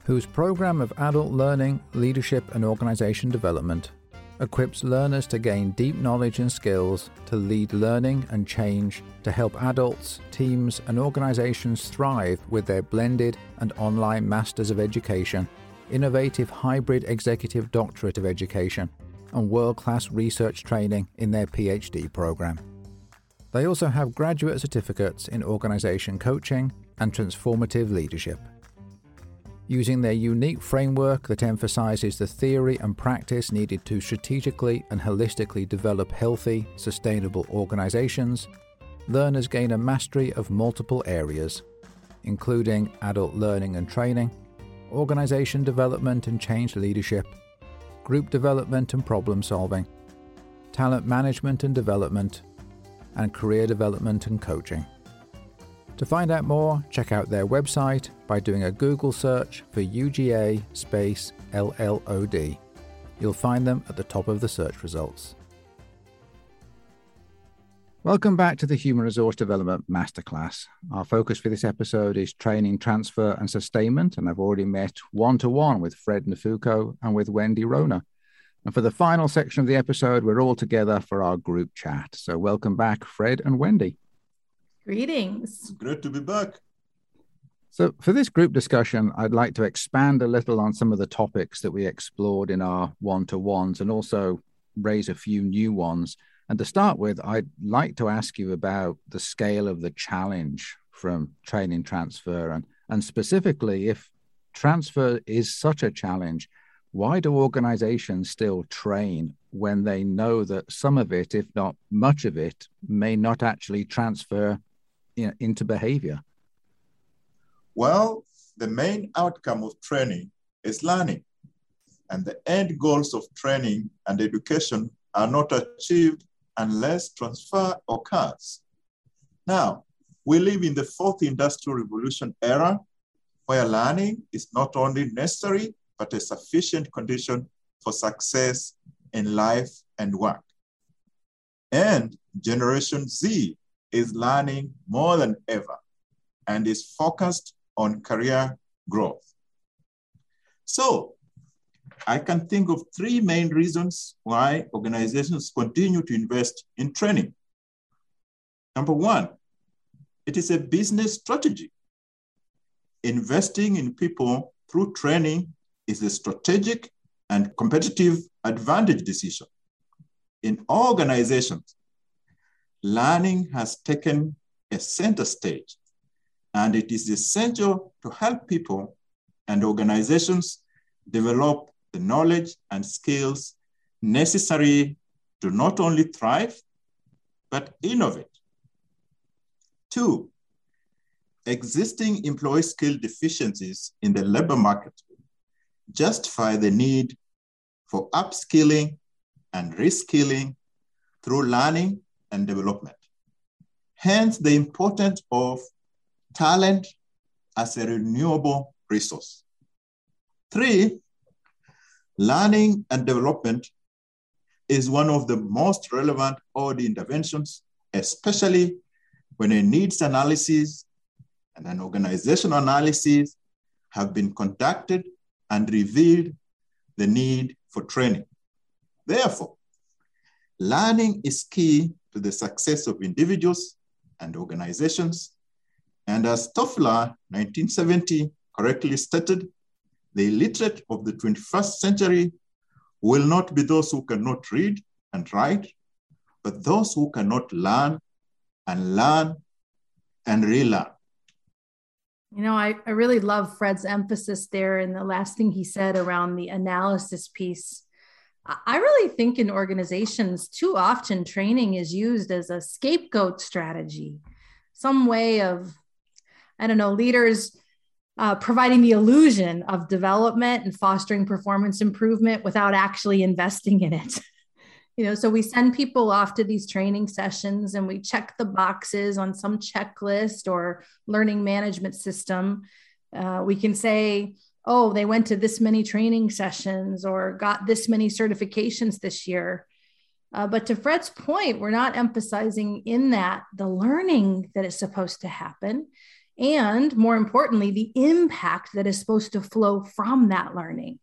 whose program of adult learning, leadership and organization development equips learners to gain deep knowledge and skills to lead learning and change to help adults, teams, and organizations thrive with their blended and online Masters of Education innovative hybrid executive doctorate of education, and world class research training in their PhD program. They also have graduate certificates in organization coaching and transformative leadership. Using their unique framework that emphasizes the theory and practice needed to strategically and holistically develop healthy, sustainable organizations, learners gain a mastery of multiple areas, including adult learning and training, organisation development and change leadership, group development and problem solving, talent management and development, and career development and coaching. To find out more, check out their website by doing a Google search for UGA space LLOD. You'll find them at the top of the search results. Welcome back to the Human Resource Development Masterclass. Our focus for this episode is training, transfer, and sustainment, and I've already met one to one with Fred Nafukho and with Wendy Ruona. And for the final section of the episode, we're all together for our group chat. So, welcome back, Fred and Wendy. Greetings. Great to be back. So, for this group discussion, I'd like to expand a little on some of the topics that we explored in our one to ones and also raise a few new ones. And to start with, I'd like to ask you about the scale of the challenge from training transfer and and specifically if transfer is such a challenge why do organizations still train when they know that some of it if not much of it may not actually transfer you know, into behavior well the main outcome of training is learning and the end goals of training and education are not achieved unless transfer occurs. Now, we live in the fourth industrial revolution era where learning is not only necessary, but a sufficient condition for success in life and work. And Generation Z is learning more than ever and is focused on career growth. So I can think of three main reasons why organizations continue to invest in training. Number one, it is a business strategy. Investing in people through training is a strategic and competitive advantage decision. In organizations, learning has taken a center stage, and it is essential to help people and organizations develop the knowledge and skills necessary to not only thrive, but innovate. Two, existing employee skill deficiencies in the labor market justify the need for upskilling and reskilling through learning and development. Hence, the importance of talent as a renewable resource. Three, learning and development is one of the most relevant OD interventions, especially when a needs analysis and an organizational analysis have been conducted and revealed the need for training. Therefore, learning is key to the success of individuals and organizations. And as Toffler, 1970, correctly stated, the illiterate of the 21st century will not be those who cannot read and write, but those who cannot learn and learn and relearn. You know, I, I really love Fred's emphasis there and the last thing he said around the analysis piece. I really think in organizations, too often training is used as a scapegoat strategy, some way of, I don't know, leaders uh, providing the illusion of development and fostering performance improvement without actually investing in it. [laughs] you know, so we send people off to these training sessions and we check the boxes on some checklist or learning management system. Uh, we can say, oh, they went to this many training sessions or got this many certifications this year. Uh, but to Fred's point, we're not emphasizing in that the learning that is supposed to happen and more importantly, the impact that is supposed to flow from that learning.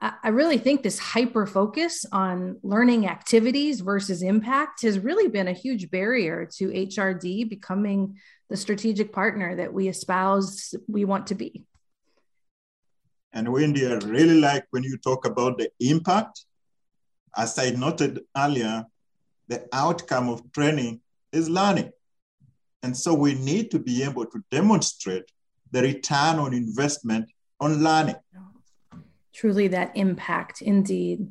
I really think this hyper focus on learning activities versus impact has really been a huge barrier to HRD becoming the strategic partner that we espouse we want to be. And Wendy, I really like when you talk about the impact. As I noted earlier, the outcome of training is learning. And so we need to be able to demonstrate the return on investment on learning. Oh. Truly, that impact, indeed.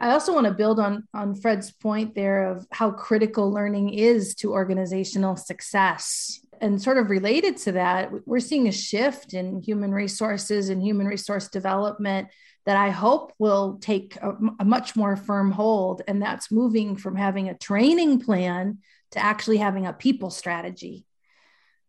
I also want to build on, on Fred's point there of how critical learning is to organizational success. And sort of related to that, we're seeing a shift in human resources and human resource development that I hope will take a, a much more firm hold. And that's moving from having a training plan to actually having a people strategy.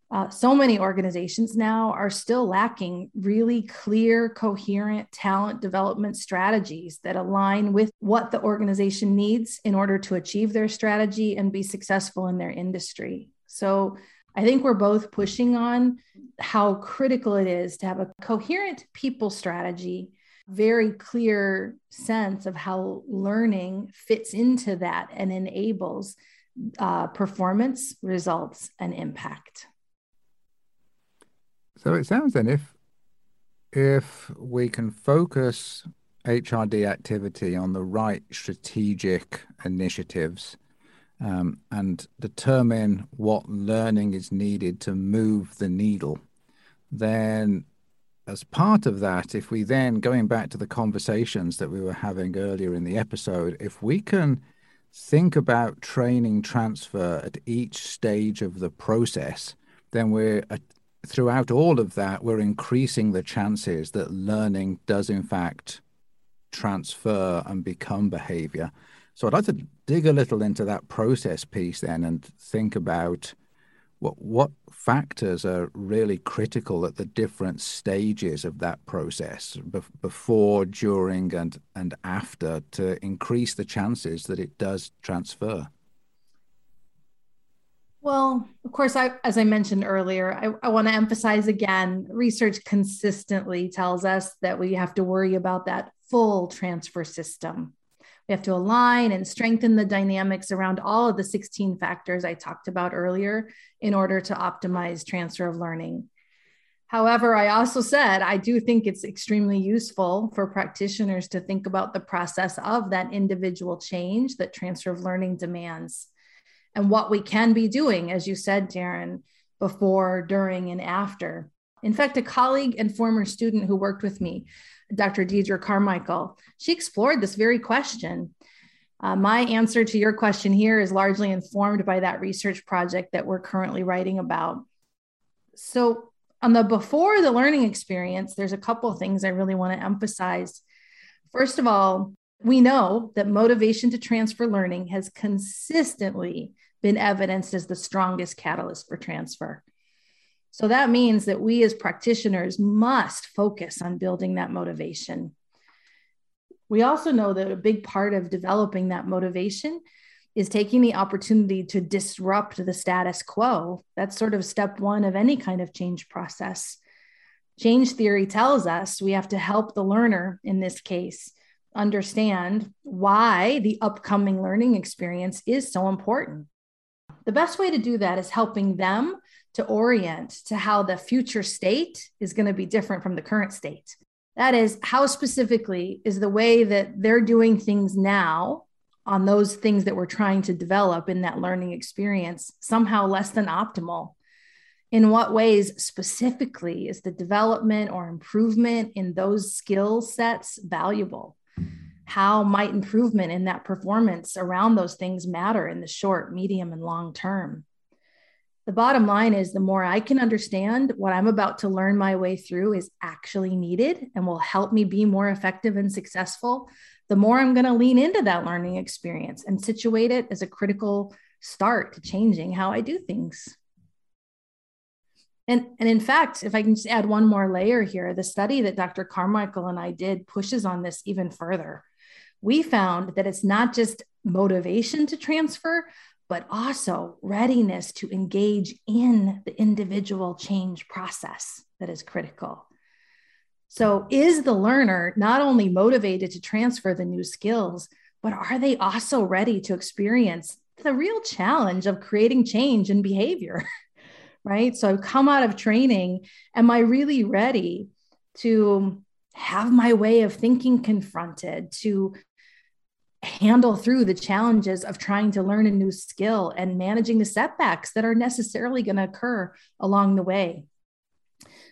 Uh, so many organizations now are still lacking really clear, coherent talent development strategies that align with what the organization needs in order to achieve their strategy and be successful in their industry. So I think we're both pushing on how critical it is to have a coherent people strategy, very clear sense of how learning fits into that and enables uh, performance, results, and impact. So it sounds then if if we can focus HRD activity on the right strategic initiatives um, and determine what learning is needed to move the needle, then as part of that, if we then, going back to the conversations that we were having earlier in the episode, if we can think about training transfer at each stage of the process, then we're throughout all of that, we're increasing the chances that learning does in fact transfer and become behavior. So I'd like to dig a little into that process piece then and think about what what factors are really critical at the different stages of that process before during and and after to increase the chances that it does transfer well of course I, as i mentioned earlier I, I want to emphasize again research consistently tells us that we have to worry about that full transfer system we have to align and strengthen the dynamics around all of the 16 factors I talked about earlier in order to optimize transfer of learning. However, I also said I do think it's extremely useful for practitioners to think about the process of that individual change that transfer of learning demands and what we can be doing, as you said, Darren, before, during, and after. In fact, a colleague and former student who worked with me Dr. Deidre Carmichael. She explored this very question. Uh, my answer to your question here is largely informed by that research project that we're currently writing about. So, on the before the learning experience, there's a couple of things I really want to emphasize. First of all, we know that motivation to transfer learning has consistently been evidenced as the strongest catalyst for transfer. So that means that we as practitioners must focus on building that motivation. We also know that a big part of developing that motivation is taking the opportunity to disrupt the status quo. That's sort of step one of any kind of change process. Change theory tells us we have to help the learner, in this case, understand why the upcoming learning experience is so important. The best way to do that is helping them to orient to how the future state is going to be different from the current state. That is, how specifically is the way that they're doing things now on those things that we're trying to develop in that learning experience somehow less than optimal? In what ways specifically is the development or improvement in those skill sets valuable? How might improvement in that performance around those things matter in the short, medium, and long term? the bottom line is the more I can understand what I'm about to learn my way through is actually needed and will help me be more effective and successful, the more I'm going to lean into that learning experience and situate it as a critical start to changing how I do things. And, and in fact, if I can just add one more layer here, the study that Dr. Carmichael and I did pushes on this even further. We found that it's not just motivation to transfer, but also readiness to engage in the individual change process that is critical. So, is the learner not only motivated to transfer the new skills, but are they also ready to experience the real challenge of creating change in behavior? [laughs] right? So, I've come out of training. Am I really ready to have my way of thinking confronted, to handle through the challenges of trying to learn a new skill and managing the setbacks that are necessarily going to occur along the way.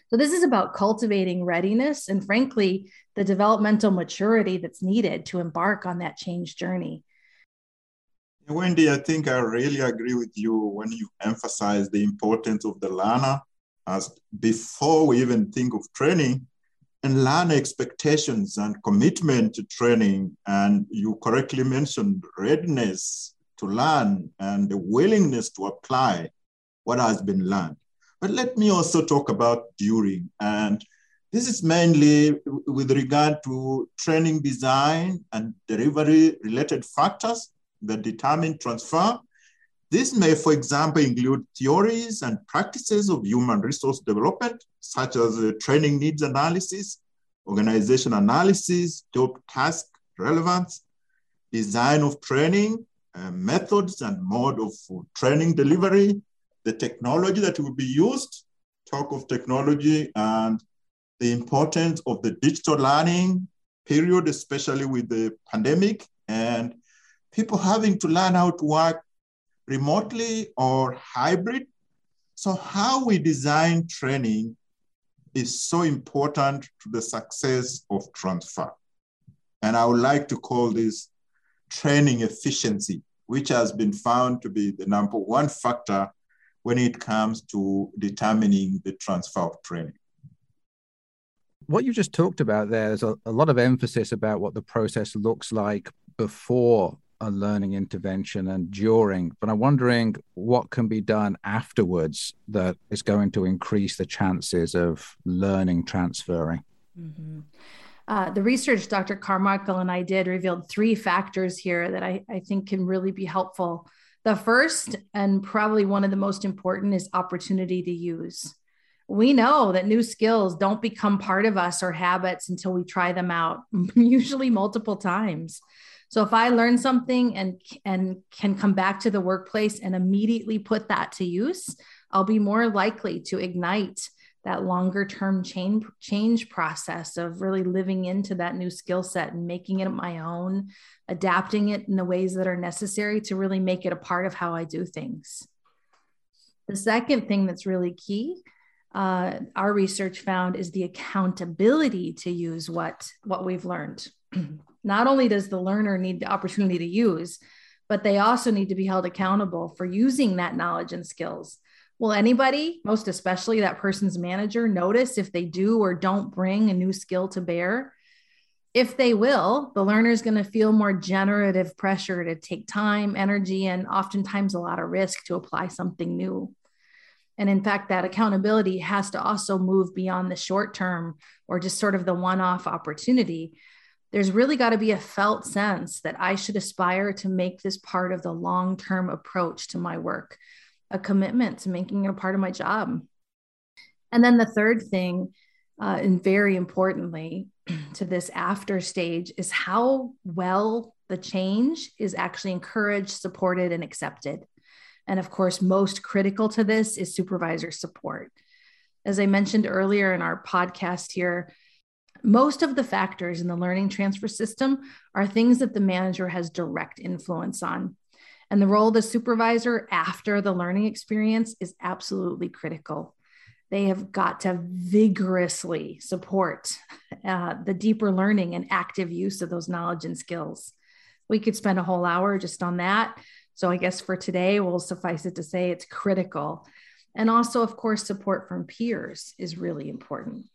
So, this is about cultivating readiness and, frankly, the developmental maturity that's needed to embark on that change journey. Wendy, I think I really agree with you when you emphasize the importance of the learner as before we even think of training, and learn expectations and commitment to training. And you correctly mentioned readiness to learn and the willingness to apply what has been learned. But let me also talk about during. And this is mainly with regard to training design and delivery related factors that determine transfer. This may, for example, include theories and practices of human resource development, such as training needs analysis, organization analysis, job task relevance, design of training, uh, methods and mode of training delivery, the technology that will be used, talk of technology and the importance of the digital learning period, especially with the pandemic and people having to learn how to work remotely or hybrid. So, how we design training is so important to the success of transfer. And I would like to call this training efficiency, which has been found to be the number one factor when it comes to determining the transfer of training. What you just talked about there, there's a, a lot of emphasis about what the process looks like before a learning intervention and during, but I'm wondering what can be done afterwards that is going to increase the chances of learning transferring. Mm-hmm. Uh, the research Dr. Carmichael and I did revealed three factors here that I, I think can really be helpful. The first, and probably one of the most important, is opportunity to use. We know that new skills don't become part of us or habits until we try them out, [laughs] usually multiple times. So if I learn something and and can come back to the workplace and immediately put that to use, I'll be more likely to ignite that longer term change change process of really living into that new skill set and making it my own, adapting it in the ways that are necessary to really make it a part of how I do things. The second thing that's really key uh, our research found is the accountability to use what what we've learned [clears throat] not only does the learner need the opportunity to use, but they also need to be held accountable for using that knowledge and skills. Will anybody, most especially that person's manager, notice if they do or don't bring a new skill to bear? If they will, the learner is going to feel more generative pressure to take time, energy, and oftentimes a lot of risk to apply something new. And in fact, that accountability has to also move beyond the short term or just sort of the one off opportunity there's really got to be a felt sense that I should aspire to make this part of the long term approach to my work, a commitment to making it a part of my job. And then the third thing, uh, and very importantly [clears throat] to this after stage, is how well the change is actually encouraged, supported, and accepted. And of course, most critical to this is supervisor support. As I mentioned earlier in our podcast here, most of the factors in the learning transfer system are things that the manager has direct influence on. And the role of the supervisor after the learning experience is absolutely critical. They have got to vigorously support uh, the deeper learning and active use of those knowledge and skills. We could spend a whole hour just on that. So I guess for today, we'll suffice it to say it's critical. And also, of course, support from peers is really important.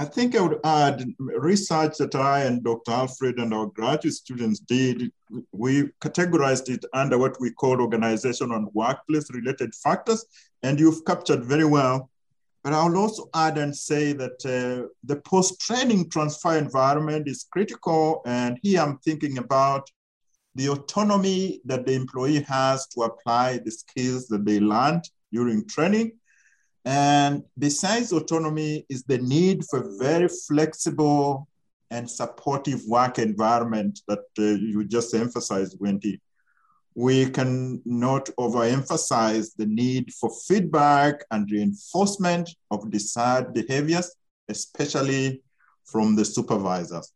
I think I would add research that I and Dr. Alfred and our graduate students did. We categorized it under what we call organization and workplace related factors, and you've captured very well. But I'll also add and say that uh, the post training transfer environment is critical. And here I'm thinking about the autonomy that the employee has to apply the skills that they learned during training and besides autonomy is the need for very flexible and supportive work environment that uh, you just emphasized, Wendy. We can not overemphasize the need for feedback and reinforcement of desired behaviors, especially from the supervisors.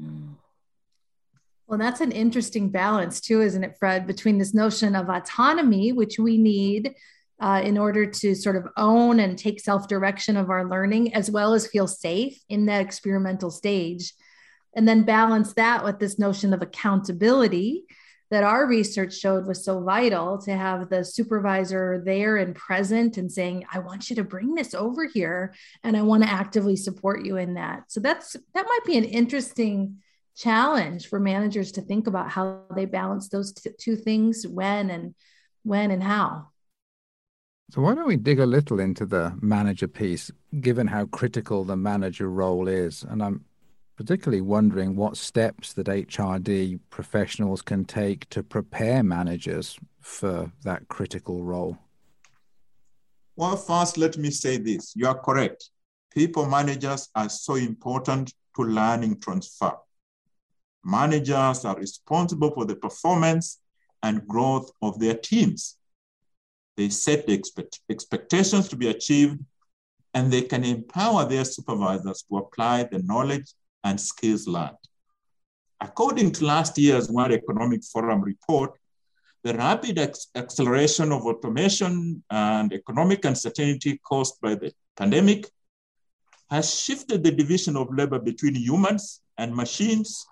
Mm. Well, that's an interesting balance, too, isn't it, Fred, between this notion of autonomy, which we need uh, in order to sort of own and take self direction of our learning, as well as feel safe in that experimental stage. And then balance that with this notion of accountability that our research showed was so vital to have the supervisor there and present and saying i want you to bring this over here and i want to actively support you in that so that's that might be an interesting challenge for managers to think about how they balance those t- two things when and when and how so, why don't we dig a little into the manager piece, given how critical the manager role is? And I'm particularly wondering what steps that HRD professionals can take to prepare managers for that critical role. Well, first, let me say this you are correct. People managers are so important to learning transfer. Managers are responsible for the performance and growth of their teams. They set the expect expectations to be achieved, and they can empower their supervisors to apply the knowledge and skills learned. According to last year's World Economic Forum report, the rapid acceleration of automation and economic uncertainty caused by the pandemic has shifted the division of labor between humans and machines,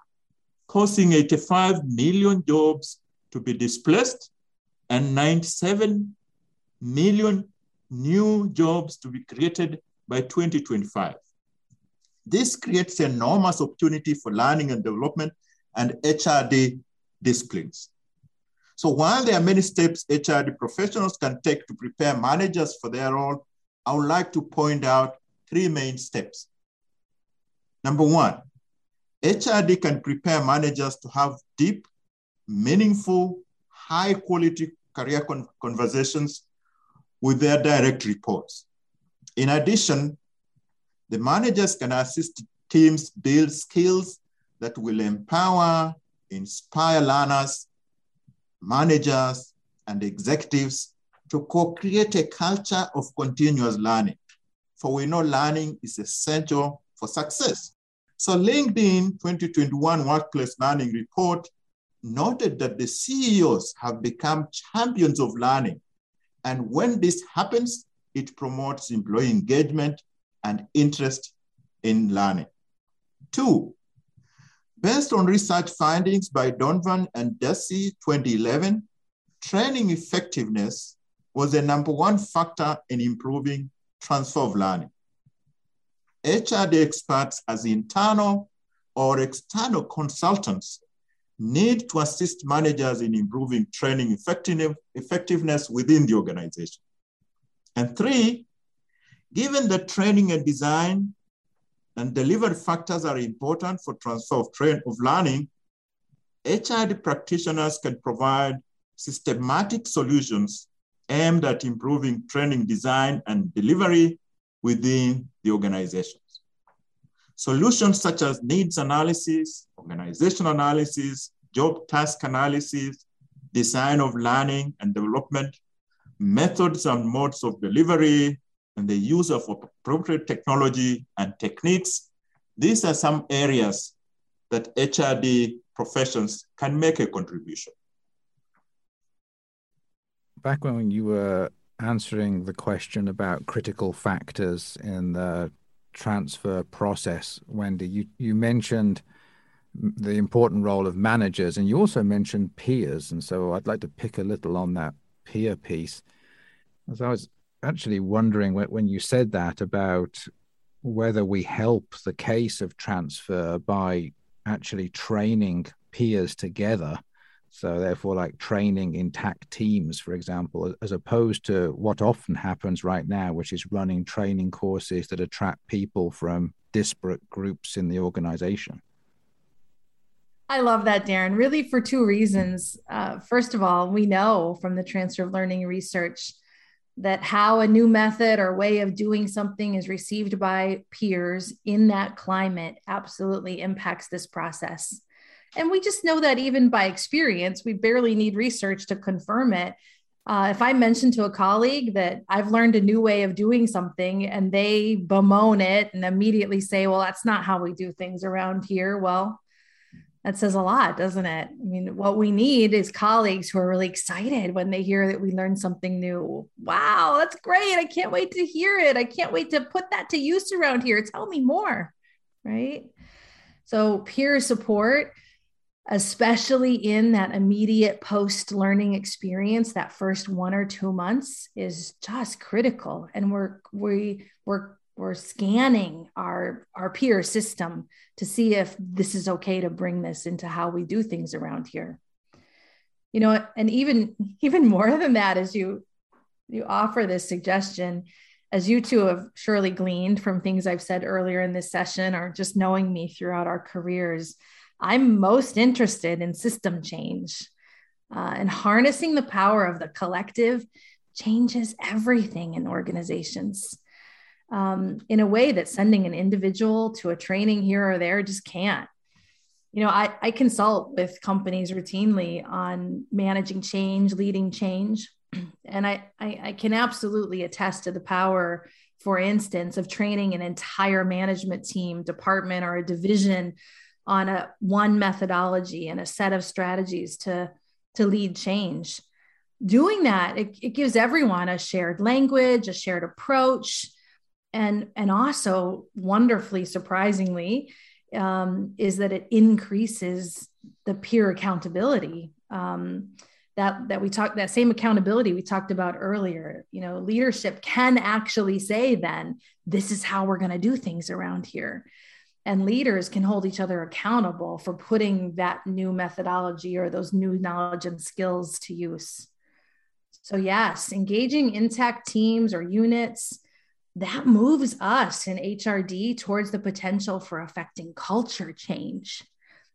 causing 85 million jobs to be displaced and 97 million new jobs to be created by 2025. This creates enormous opportunity for learning and development and HRD disciplines. So while there are many steps HRD professionals can take to prepare managers for their role, I would like to point out three main steps. Number one, HRD can prepare managers to have deep, meaningful, high quality career con conversations with their direct reports. In addition, the managers can assist teams build skills that will empower, inspire learners, managers, and executives to co-create a culture of continuous learning. For we know learning is essential for success. So LinkedIn 2021 Workplace Learning Report noted that the CEOs have become champions of learning. And when this happens, it promotes employee engagement and interest in learning. Two, based on research findings by Donovan and Darcy 2011, training effectiveness was the number one factor in improving transfer of learning. HRD experts as internal or external consultants need to assist managers in improving training effectiveness within the organization. And three, given that training and design and delivery factors are important for transfer of, train, of learning, HRD practitioners can provide systematic solutions aimed at improving training design and delivery within the organizations. Solutions such as needs analysis, organizational analysis, job task analysis, design of learning and development, methods and modes of delivery, and the use of appropriate technology and techniques. These are some areas that HRD professions can make a contribution back when you were answering the question about critical factors in the transfer process, Wendy, you, you mentioned the important role of managers and you also mentioned peers. And so I'd like to pick a little on that peer piece. As I was actually wondering when you said that about whether we help the case of transfer by actually training peers together so therefore, like training intact teams, for example, as opposed to what often happens right now, which is running training courses that attract people from disparate groups in the organization. I love that, Darren, really for two reasons. Uh, first of all, we know from the transfer of learning research that how a new method or way of doing something is received by peers in that climate absolutely impacts this process. And we just know that even by experience, we barely need research to confirm it. Uh, if I mention to a colleague that I've learned a new way of doing something and they bemoan it and immediately say, well, that's not how we do things around here, well, that says a lot, doesn't it? I mean, what we need is colleagues who are really excited when they hear that we learned something new. Wow, that's great. I can't wait to hear it. I can't wait to put that to use around here. Tell me more, right? So, peer support especially in that immediate post learning experience that first one or two months is just critical. And we're we we're we're scanning our our peer system to see if this is okay to bring this into how we do things around here. You know and even [laughs] even more than that as you you offer this suggestion as you two have surely gleaned from things i've said earlier in this session or just knowing me throughout our careers I'm most interested in system change. Uh, and harnessing the power of the collective changes everything in organizations um, in a way that sending an individual to a training here or there just can't. You know, I, I consult with companies routinely on managing change, leading change. [clears throat] And I, I, I can absolutely attest to the power, for instance, of training an entire management team, department, or a division on a one methodology and a set of strategies to to lead change. Doing that, it, it gives everyone a shared language, a shared approach, and and also wonderfully surprisingly um, is that it increases the peer accountability um, that that we talked that same accountability we talked about earlier you know leadership can actually say then this is how we're going to do things around here and leaders can hold each other accountable for putting that new methodology or those new knowledge and skills to use so yes engaging intact teams or units that moves us in hrd towards the potential for affecting culture change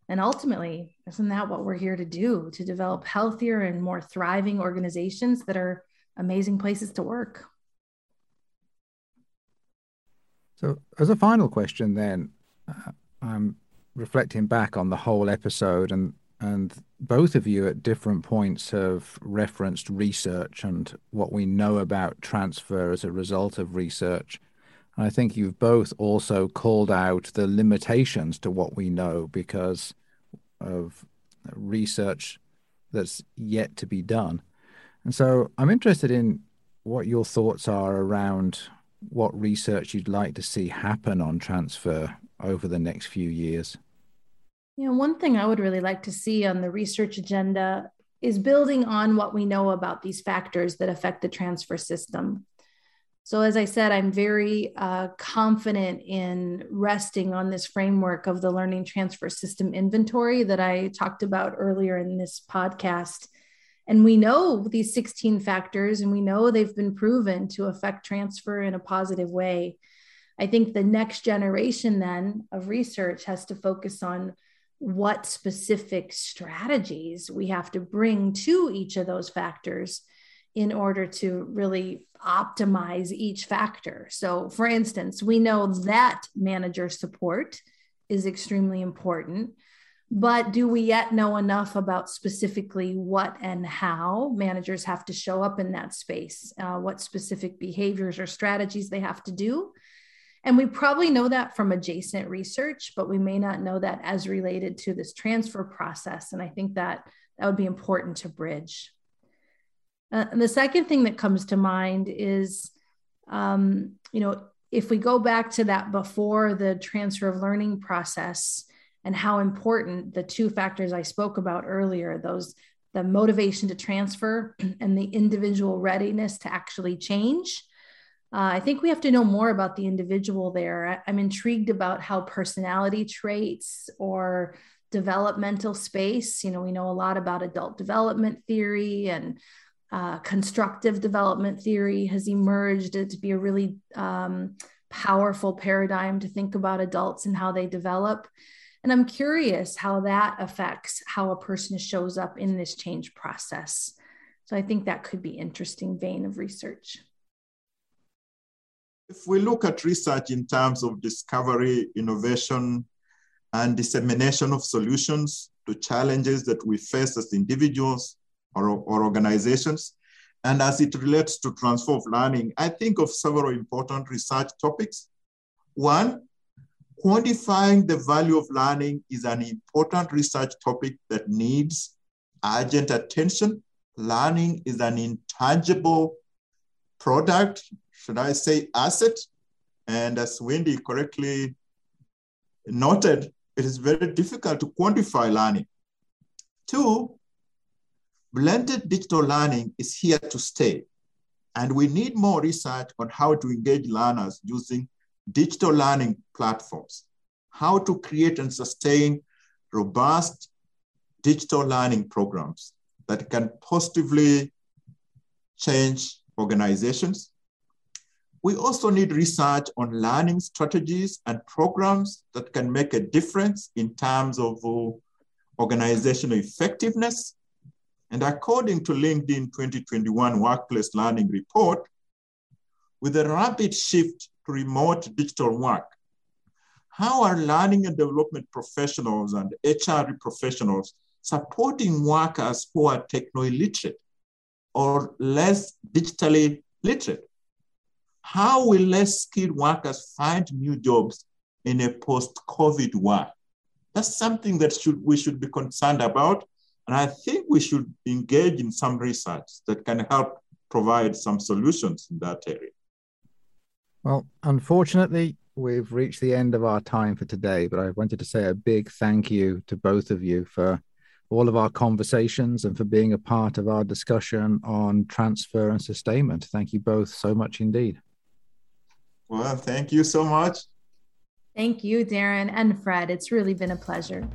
and ultimately, isn't that what we're here to do? To develop healthier and more thriving organizations that are amazing places to work. So, as a final question, then, I'm reflecting back on the whole episode, and and both of you at different points have referenced research and what we know about transfer as a result of research. And I think you've both also called out the limitations to what we know because of research that's yet to be done. And so I'm interested in what your thoughts are around what research you'd like to see happen on transfer over the next few years. You know, one thing I would really like to see on the research agenda is building on what we know about these factors that affect the transfer system. So, as I said, I'm very uh, confident in resting on this framework of the learning transfer system inventory that I talked about earlier in this podcast. And we know these 16 factors, and we know they've been proven to affect transfer in a positive way. I think the next generation then of research has to focus on what specific strategies we have to bring to each of those factors in order to really optimize each factor. So, for instance, we know that manager support is extremely important, but do we yet know enough about specifically what and how managers have to show up in that space, uh, what specific behaviors or strategies they have to do? And we probably know that from adjacent research, but we may not know that as related to this transfer process. And I think that that would be important to bridge. Uh, and the second thing that comes to mind is, um, you know, if we go back to that before the transfer of learning process and how important the two factors I spoke about earlier, those the motivation to transfer [clears throat] and the individual readiness to actually change. Uh, I think we have to know more about the individual there. I, I'm intrigued about how personality traits or developmental space, you know, we know a lot about adult development theory and uh, constructive development theory has emerged to be a really um, powerful paradigm to think about adults and how they develop. And I'm curious how that affects how a person shows up in this change process. So I think that could be interesting vein of research. If we look at research in terms of discovery, innovation, and dissemination of solutions to challenges that we face as individuals, or, or organizations. And as it relates to transfer of learning, I think of several important research topics. One, quantifying the value of learning is an important research topic that needs urgent attention. Learning is an intangible product, should I say asset? And as Wendy correctly noted, it is very difficult to quantify learning. Two, blended digital learning is here to stay. And we need more research on how to engage learners using digital learning platforms, how to create and sustain robust digital learning programs that can positively change organizations. We also need research on learning strategies and programs that can make a difference in terms of uh, organizational effectiveness and according to LinkedIn 2021 Workplace Learning Report, with a rapid shift to remote digital work, how are learning and development professionals and HR professionals supporting workers who are techno illiterate or less digitally literate? How will less skilled workers find new jobs in a post-COVID world? That's something that should, we should be concerned about And I think we should engage in some research that can help provide some solutions in that area. Well, unfortunately, we've reached the end of our time for today, but I wanted to say a big thank you to both of you for all of our conversations and for being a part of our discussion on transfer and sustainment. Thank you both so much indeed. Well, thank you so much. Thank you, Darren and Fred. It's really been a pleasure.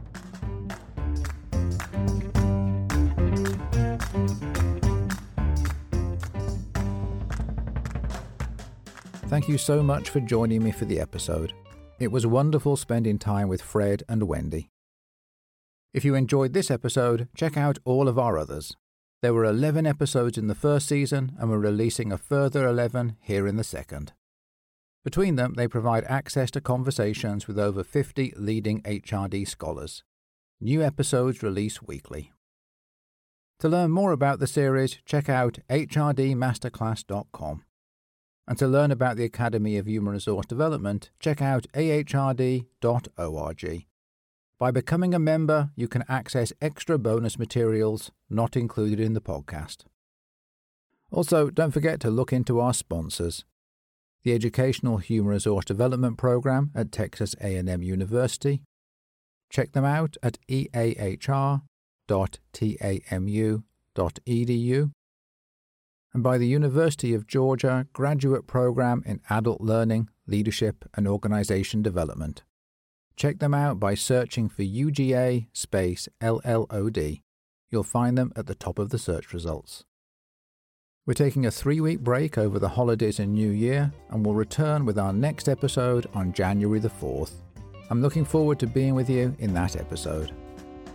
Thank you so much for joining me for the episode. It was wonderful spending time with Fred and Wendy. If you enjoyed this episode, check out all of our others. There were 11 episodes in the first season, and we're releasing a further 11 here in the second. Between them, they provide access to conversations with over 50 leading HRD scholars. New episodes release weekly. To learn more about the series, check out hrdmasterclass.com. And to learn about the Academy of Human Resource Development, check out ahrd.org. By becoming a member, you can access extra bonus materials not included in the podcast. Also, don't forget to look into our sponsors. The Educational Human Resource Development Program at Texas A&M University. Check them out at eahr.tamu.edu. And by the University of Georgia Graduate Program in Adult Learning, Leadership and Organization Development. Check them out by searching for UGA space LLOD. You'll find them at the top of the search results. We're taking a three week break over the holidays and New Year, and we'll return with our next episode on January the 4th. I'm looking forward to being with you in that episode.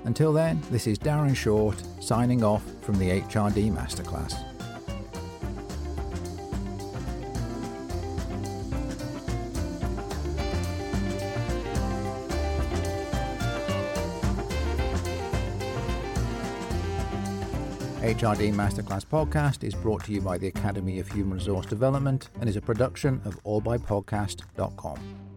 Until then, this is Darren Short signing off from the HRD Masterclass. HRD Masterclass podcast is brought to you by the Academy of Human Resource Development and is a production of allbypodcast.com.